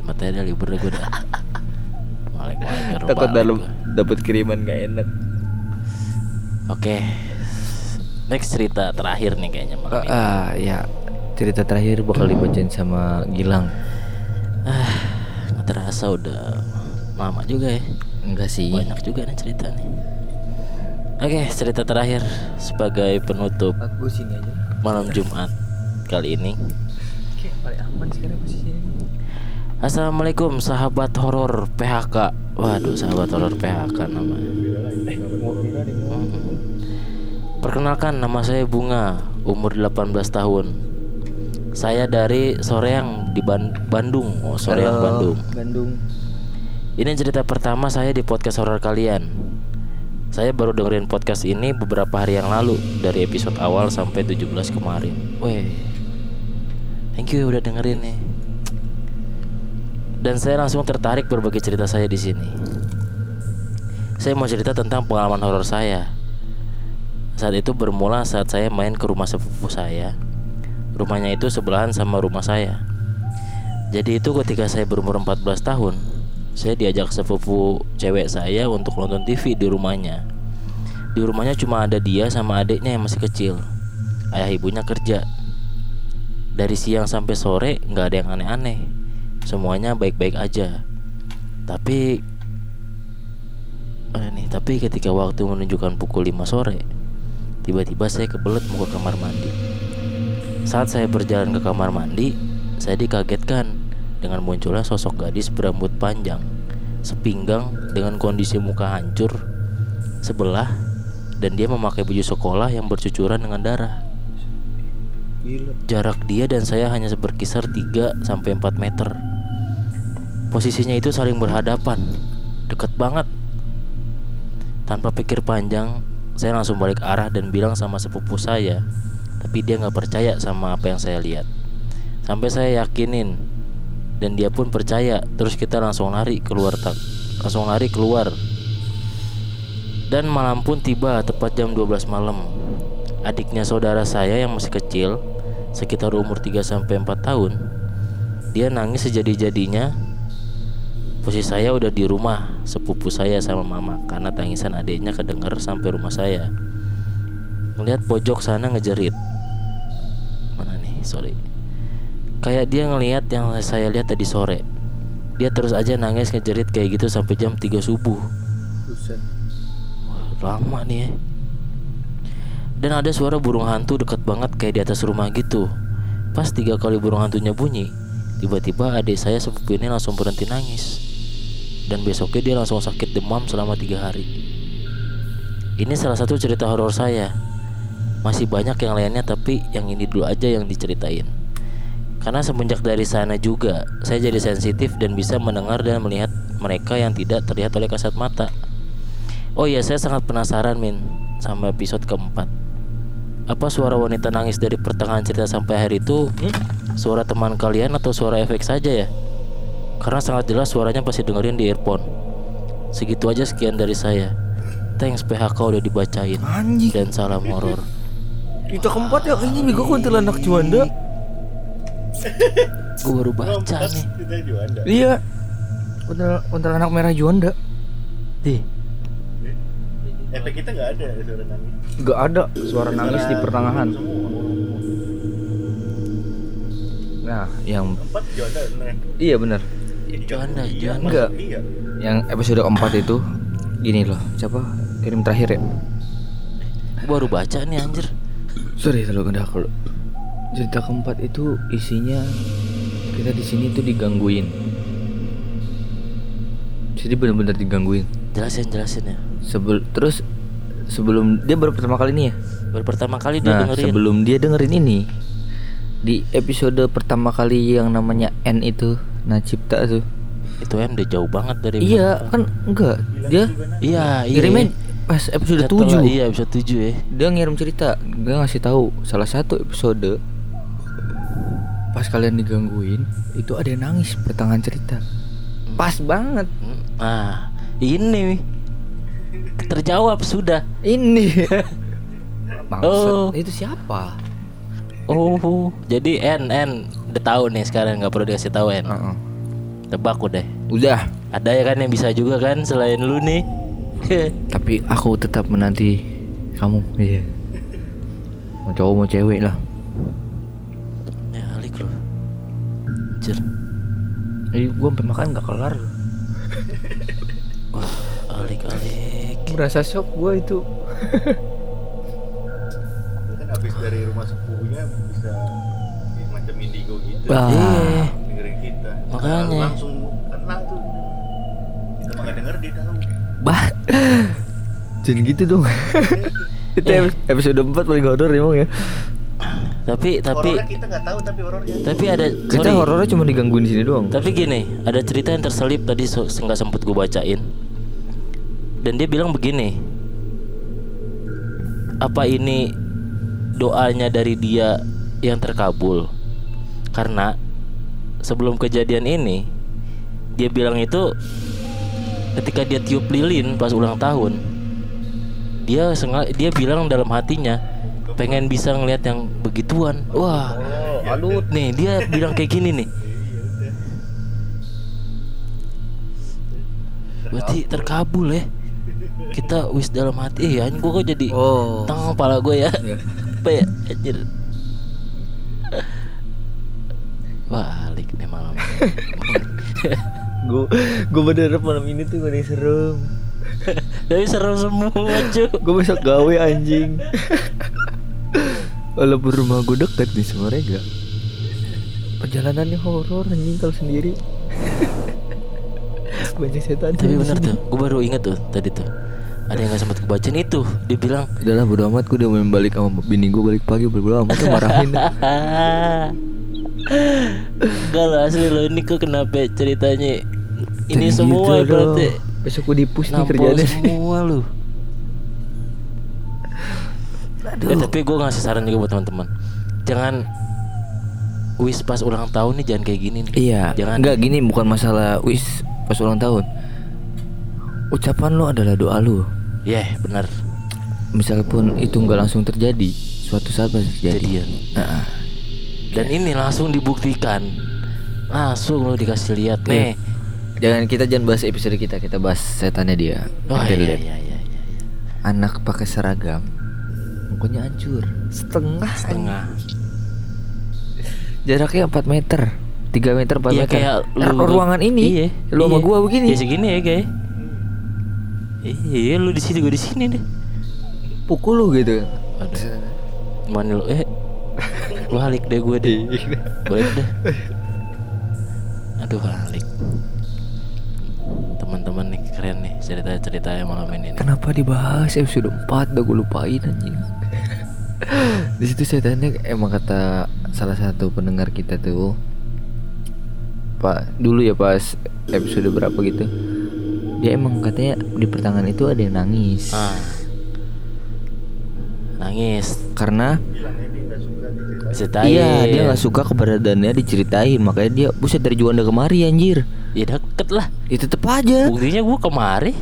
matanya libur deh gue dah. Malik malik takut dalam dapat kiriman gak enak Oke. Next cerita terakhir nih kayaknya malam ini. ah ya cerita terakhir bakal dibacain sama Gilang Ah, terasa udah lama juga ya. enggak sih Banyak juga nih cerita nih. Oke, cerita terakhir sebagai penutup aku sini aja malam Jumat kali ini. kayak paling aman sekarang posisinya Assalamualaikum sahabat horor PHK. Waduh, sahabat horor PHK namanya. Mm-mm. Perkenalkan nama saya Bunga, umur 18 tahun. Saya dari Soreang di Ban- Bandung. Oh, Soreang Bandung. Bandung Ini cerita pertama saya di podcast horor kalian. Saya baru dengerin podcast ini beberapa hari yang lalu dari episode awal sampai 17 kemarin. Weh. Thank you udah dengerin nih. Dan saya langsung tertarik berbagi cerita saya di sini. Saya mau cerita tentang pengalaman horor saya. Saat itu bermula saat saya main ke rumah sepupu saya. Rumahnya itu sebelahan sama rumah saya. Jadi itu ketika saya berumur 14 tahun, saya diajak sepupu cewek saya untuk nonton TV di rumahnya. Di rumahnya cuma ada dia sama adiknya yang masih kecil. Ayah ibunya kerja. Dari siang sampai sore nggak ada yang aneh-aneh. Semuanya baik-baik aja. Tapi nih, tapi ketika waktu menunjukkan pukul 5 sore, tiba-tiba saya kebelet mau ke kamar mandi. Saat saya berjalan ke kamar mandi, saya dikagetkan dengan munculnya sosok gadis berambut panjang, sepinggang dengan kondisi muka hancur sebelah dan dia memakai baju sekolah yang bercucuran dengan darah. Jarak dia dan saya hanya berkisar 3 sampai 4 meter. Posisinya itu saling berhadapan, dekat banget. Tanpa pikir panjang, saya langsung balik arah dan bilang sama sepupu saya, tapi dia nggak percaya sama apa yang saya lihat. Sampai saya yakinin dan dia pun percaya. Terus kita langsung lari keluar tak, langsung lari keluar. Dan malam pun tiba tepat jam 12 malam. Adiknya saudara saya yang masih kecil, sekitar umur 3 sampai 4 tahun, dia nangis sejadi-jadinya. Posisi saya udah di rumah sepupu saya sama mama karena tangisan adiknya kedengar sampai rumah saya. Ngeliat pojok sana ngejerit. Sorry. Kayak dia ngelihat yang saya lihat tadi sore. Dia terus aja nangis ngejerit kayak gitu sampai jam 3 subuh. Wah, lama nih ya. Dan ada suara burung hantu dekat banget kayak di atas rumah gitu. Pas tiga kali burung hantunya bunyi, Tiba-tiba adik saya sepupu ini langsung berhenti nangis Dan besoknya dia langsung sakit demam selama tiga hari Ini salah satu cerita horor saya Masih banyak yang lainnya tapi yang ini dulu aja yang diceritain. Karena semenjak dari sana juga Saya jadi sensitif dan bisa mendengar dan melihat mereka yang tidak terlihat oleh kasat mata. Oh iya saya sangat penasaran Min Sama episode keempat. Apa suara wanita nangis dari pertengahan cerita sampai hari itu? Suara teman kalian atau suara efek saja ya? Karena sangat jelas suaranya pasti dengerin di earphone. Segitu aja sekian dari saya. Thanks PHK udah dibacain. Anjing. Dan salam horor Kita keempat ya ini bego kuntilanak Juanda. <laughs> Gue baru baca nih. Iya. Kuntil kuntilanak merah Juanda. Dih Efek kita nggak ada suara nangis. Gak ada suara nangis di pertengahan. Nah, yang Empat Juanda bener. iya benar. Juanda, Iya, Juanda. Enggak. Iya. Yang episode keempat itu gini loh. Siapa? Kirim terakhir ya. Gue baru baca nih anjir Sorry kalau udah kalau cerita keempat itu isinya kita di sini tuh digangguin. Jadi benar-benar digangguin. Jelasin jelasin ya Sebel terus sebelum dia baru pertama kali ini ya. Baru pertama kali dia Nah, dengerin sebelum dia dengerin ini di episode pertama kali yang namanya N itu Nacipta tuh. Itu em udah jauh banget dari Iya, kan enggak. Dia Iya iya pas episode Setelah- 7. Iya episode 7 ya Dia ngirim cerita, dia ngasih tahu salah satu episode pas kalian digangguin itu ada yang nangis pertengahan cerita. Pas banget. Nah ini Terjawab sudah Ini. <laughs> Maksud Oh. itu siapa? Oh Jadi N N Udah tahu nih sekarang nggak perlu dikasih tahu N Heeh. Tebak udah Udah, Ada ya kan yang bisa juga kan Selain lu nih <laughs> tapi aku tetap menanti kamu. Iya. Mau cowok mau cewek lah. Ya alik lu Anjir Eh, gua sampai makan nggak kelar. <laughs> Wah alik alik Merasa shock gua itu. Kan habis dari rumah sepupunya bisa ya, macam indigo gitu. Wah. Iya Dengerin kita. Makanya. langsung kena tuh. Kita nggak denger dia tahu. Bah. Jangan gitu dong. <laughs> itu Eh. episode 4 paling horor emang ya. Tapi tapi Horornya kita nggak tahu tapi horornya. Tapi ada Kita sorry. horornya cuma digangguin di sini doang. Tapi gini, ada cerita yang terselip tadi nggak sempet gue bacain. Dan dia bilang begini. Apa ini doanya dari dia yang terkabul? Karena sebelum kejadian ini dia bilang itu ketika dia tiup lilin pas ulang tahun dia sengaja dia bilang dalam hatinya pengen bisa ngelihat yang begituan. Wah, Oh, aduh nih dia bilang kayak gini nih. Berarti terkabul ya Kita wis dalam hati Eh anjing gue kok jadi Oh. Tang kepala gue ya Iya. <laughs> Apa ya Anjir Wah alik nih malam <laughs> Gue gue berharap malam ini tuh yang serem. Tapi serem semua cuy Gue besok gawe anjing. Walaupun rumah gue dekat nih sama Rega. Perjalanannya horor anjing kalau sendiri. Banyak setan. Tapi bener tuh Gue baru inget tuh Tadi tuh Ada yang gak sempat kebacain itu Dia bilang Udahlah bodo amat gue udah main balik sama bini gue balik pagi bodo amat tuh marahin. <laughs> Enggak lah asli lo ini kok kenapa ceritanya Ini Jangan semua gitu berarti. Besok gue dipus nih kerjanya. semua lu Eh, tapi gue ngasih saran juga buat teman-teman Jangan Wis pas ulang tahun nih jangan kayak gini nih Iya. Jangan Enggak gini bukan masalah wis pas ulang tahun. Ucapan lu adalah doa lu. Iya benar Misalpun itu nggak langsung terjadi, suatu saat pasti terjadi. Jadian Nah, Dan ini langsung dibuktikan Langsung lo dikasih lihat nih jangan kita jangan bahas episode kita, kita bahas setannya dia. Oh iya iya iya, iya. Anak pakai seragam, mukanya hancur, setengah, Setengah jaraknya 4 meter, 3 meter 4 Iya meter. kayak Ru- ruangan ini, Iya lu sama iya. gua begini. Ya segini ya kayak Iya lu di sini gue di sini deh Pukul lu gitu. Aduh. Mana lu eh Lu halik deh gue deh <laughs> Balik deh Aduh balik Teman-teman nih keren nih cerita-ceritanya malam ini nih. Kenapa dibahas? Episode 4 Udah gue lupain anjing. <laughs> Di situ saya tanya emang kata salah satu pendengar kita tuh Pak dulu ya pas episode berapa gitu Dia emang katanya di pertengahan itu ada yang nangis. Ah. Nangis. Karena nggak Ceritain Iya dia gak suka keberadaannya diceritain. Makanya dia buset dari Juanda kemari anjir Ya deket lah. Ya tetep aja. Buktinya gue kemari.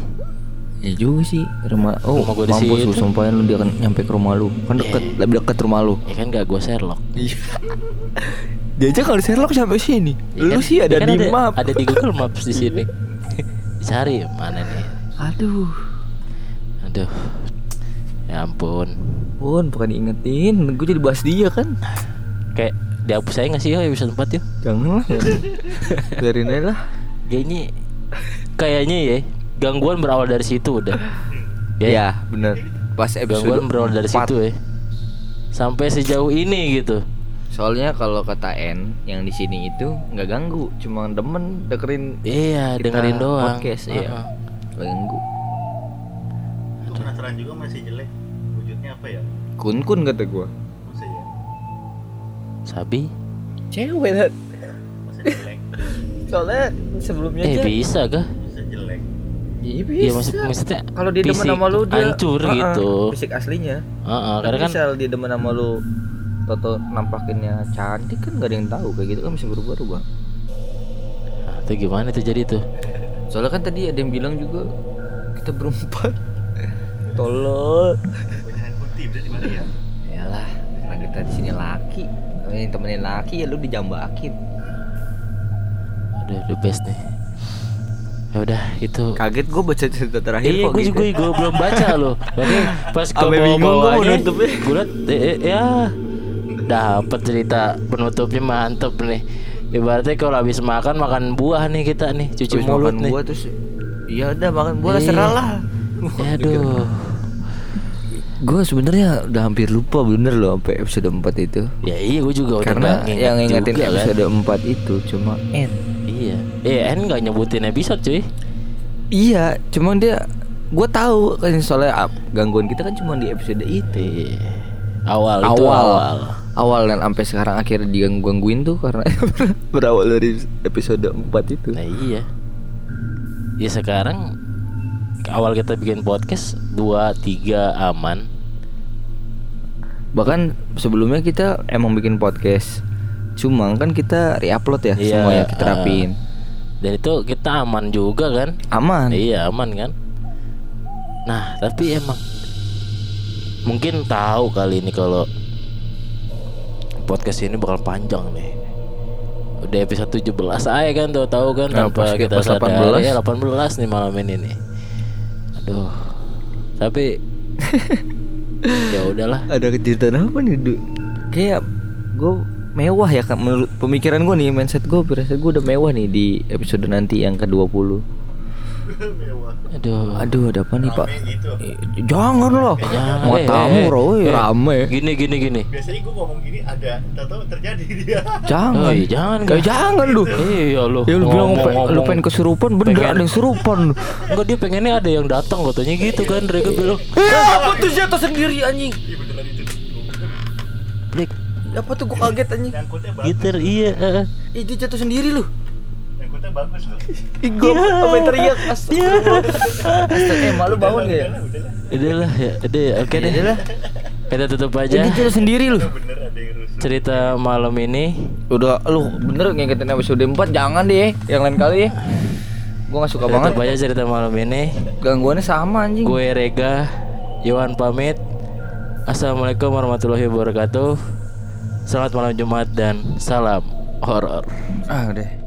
Ya juga sih rumah Oh Rumah gua di mampus lu sumpahin lu dia akan nyampe ke rumah lu. Kan deket lebih deket rumah lu. Ya kan gak gue Sherlock. <laughs> Dia aja kalau Sherlock sampai sini. Ya Lu kan- sih ada ya kan di map. Ada di Google <laughs> Maps di sini. Cari mana nih? Aduh. Aduh. Ya ampun. Pun bukan diingetin Gue jadi bahas dia kan. Kayak dihapus aja gak sih yo episode 4 yuk? Jangan lah <laughs> Biarin aja lah Kayaknya Kayaknya ya Gangguan berawal dari situ udah. Ya, Ya bener. Pas episode Gangguan berawal dari 4. situ ya. Sampai sejauh ini gitu. Soalnya kalau kata N yang di sini itu nggak ganggu, cuma demen dengerin Iya kita dengerin doang. podcast ya. Heeh. Nggak ganggu. Gue penasaran juga masih jelek. Wujudnya apa ya? Kun kun kata gua. masa ya? Sabi? Cewek masa jelek Soalnya sebelumnya Eh aja. bisa kah? bisa jelek Iya Iya bisa. maksud, maksudnya kalau dia demen sama lu dia hancur Ah, ah, gitu Fisik aslinya. Heeh, Tapi Karena kan misal dia demen sama lu Toto nampakinnya cantik kan gak ada yang tahu kayak gitu kan bisa berubah-ubah. Nah, Itu gimana tuh jadi tuh Soalnya kan tadi ada yang bilang juga kita berempat. <laughs> Tolol. punya handphone tim dari mana ya Yalah, karena kita di sini laki. Yang temenin laki ya lu dijambakin. Udah the best nih Ya udah itu Kaget gue baca cerita terakhir Iya kok gue gitu. juga gue belum baca loh Makanya pas gue bingung mau bawanya nutupnya. Gue liat eh, eh, ya Dapet cerita penutupnya mantep nih Ibaratnya kalau habis makan makan buah nih kita nih Cuci Habis mulut makan nih buah terus Iya udah makan buah Iya. serah lah. Ya aduh Gue sebenarnya udah hampir lupa bener loh sampai episode 4 itu. Ya iya gue juga udah Karena nginget yang ingetin juga, kan. episode 4 itu cuma N. Iya Eh N gak nyebutin episode cuy. Iya, cuma dia gue tahu kan soalnya gangguan kita kan cuma di episode itu. Iya. Awal, itu awal. awal. Awal dan sampai sekarang akhirnya diganggu gangguin tuh karena <laughs> berawal dari episode 4 itu. Nah iya. Ya sekarang Awal kita bikin podcast Dua, tiga aman. Bahkan sebelumnya kita emang bikin podcast. Cuma kan kita reupload ya Iya, semuanya kita ah. rapiin Dan itu kita aman juga kan aman Iya aman kan Nah tapi emang Mungkin tahu kali ini kalau Podcast ini bakal panjang nih Udah episode 17 aja kan tuh tahu kan Nah, pas- kita sadar 18. ya 18 nih malam ini nih. Aduh. Tapi <laughs> ya udahlah. ada kejutan apa nih du kayak gue mewah ya kan menurut pemikiran gue nih mindset gue berasa gue udah mewah nih di episode nanti yang ke 20 mewah Aduh. aduh ada apa nih pak Rame gitu Eh, jangan loh Jangan, mau eh, tamu eh, roy eh. rame Gini gini gini. biasanya gue ngomong gini ada tahu terjadi dia jangan Oh, iya, jangan, Kayak Kak. jangan lu Iya lu. ya lu bilang pe- lu ngomong-ngomong. pengen kesurupan bener Pengen. ada yang kesurupan Enggak dia pengennya ada yang datang katanya gitu kan. Mereka bilang, eh apa tuh jatuh sendiri anjing iya beneran itu "Blik, apa tuh gue kaget anjing gitar iya." eh, eh." Dia jatuh sendiri lu nyangkutnya bagus loh Ih, gue apa yang teriak astagfirullah Astaga, eh malu bangun gak ya udahlah Udahlah ya, udah ya. Oke deh. Udah lah. Kita tutup aja dia jatuh sendiri lu bener ada yang rusuh cerita malam ini. Udah lu bener ngikutin episode 4 jangan deh yang lain kali ya Gue gak suka Kita banget tutup aja cerita malam ini. Gangguannya sama anjing Gue Rega, Yohan pamit. Assalamualaikum warahmatullahi wabarakatuh. Selamat malam Jumat dan salam horor. Ah udah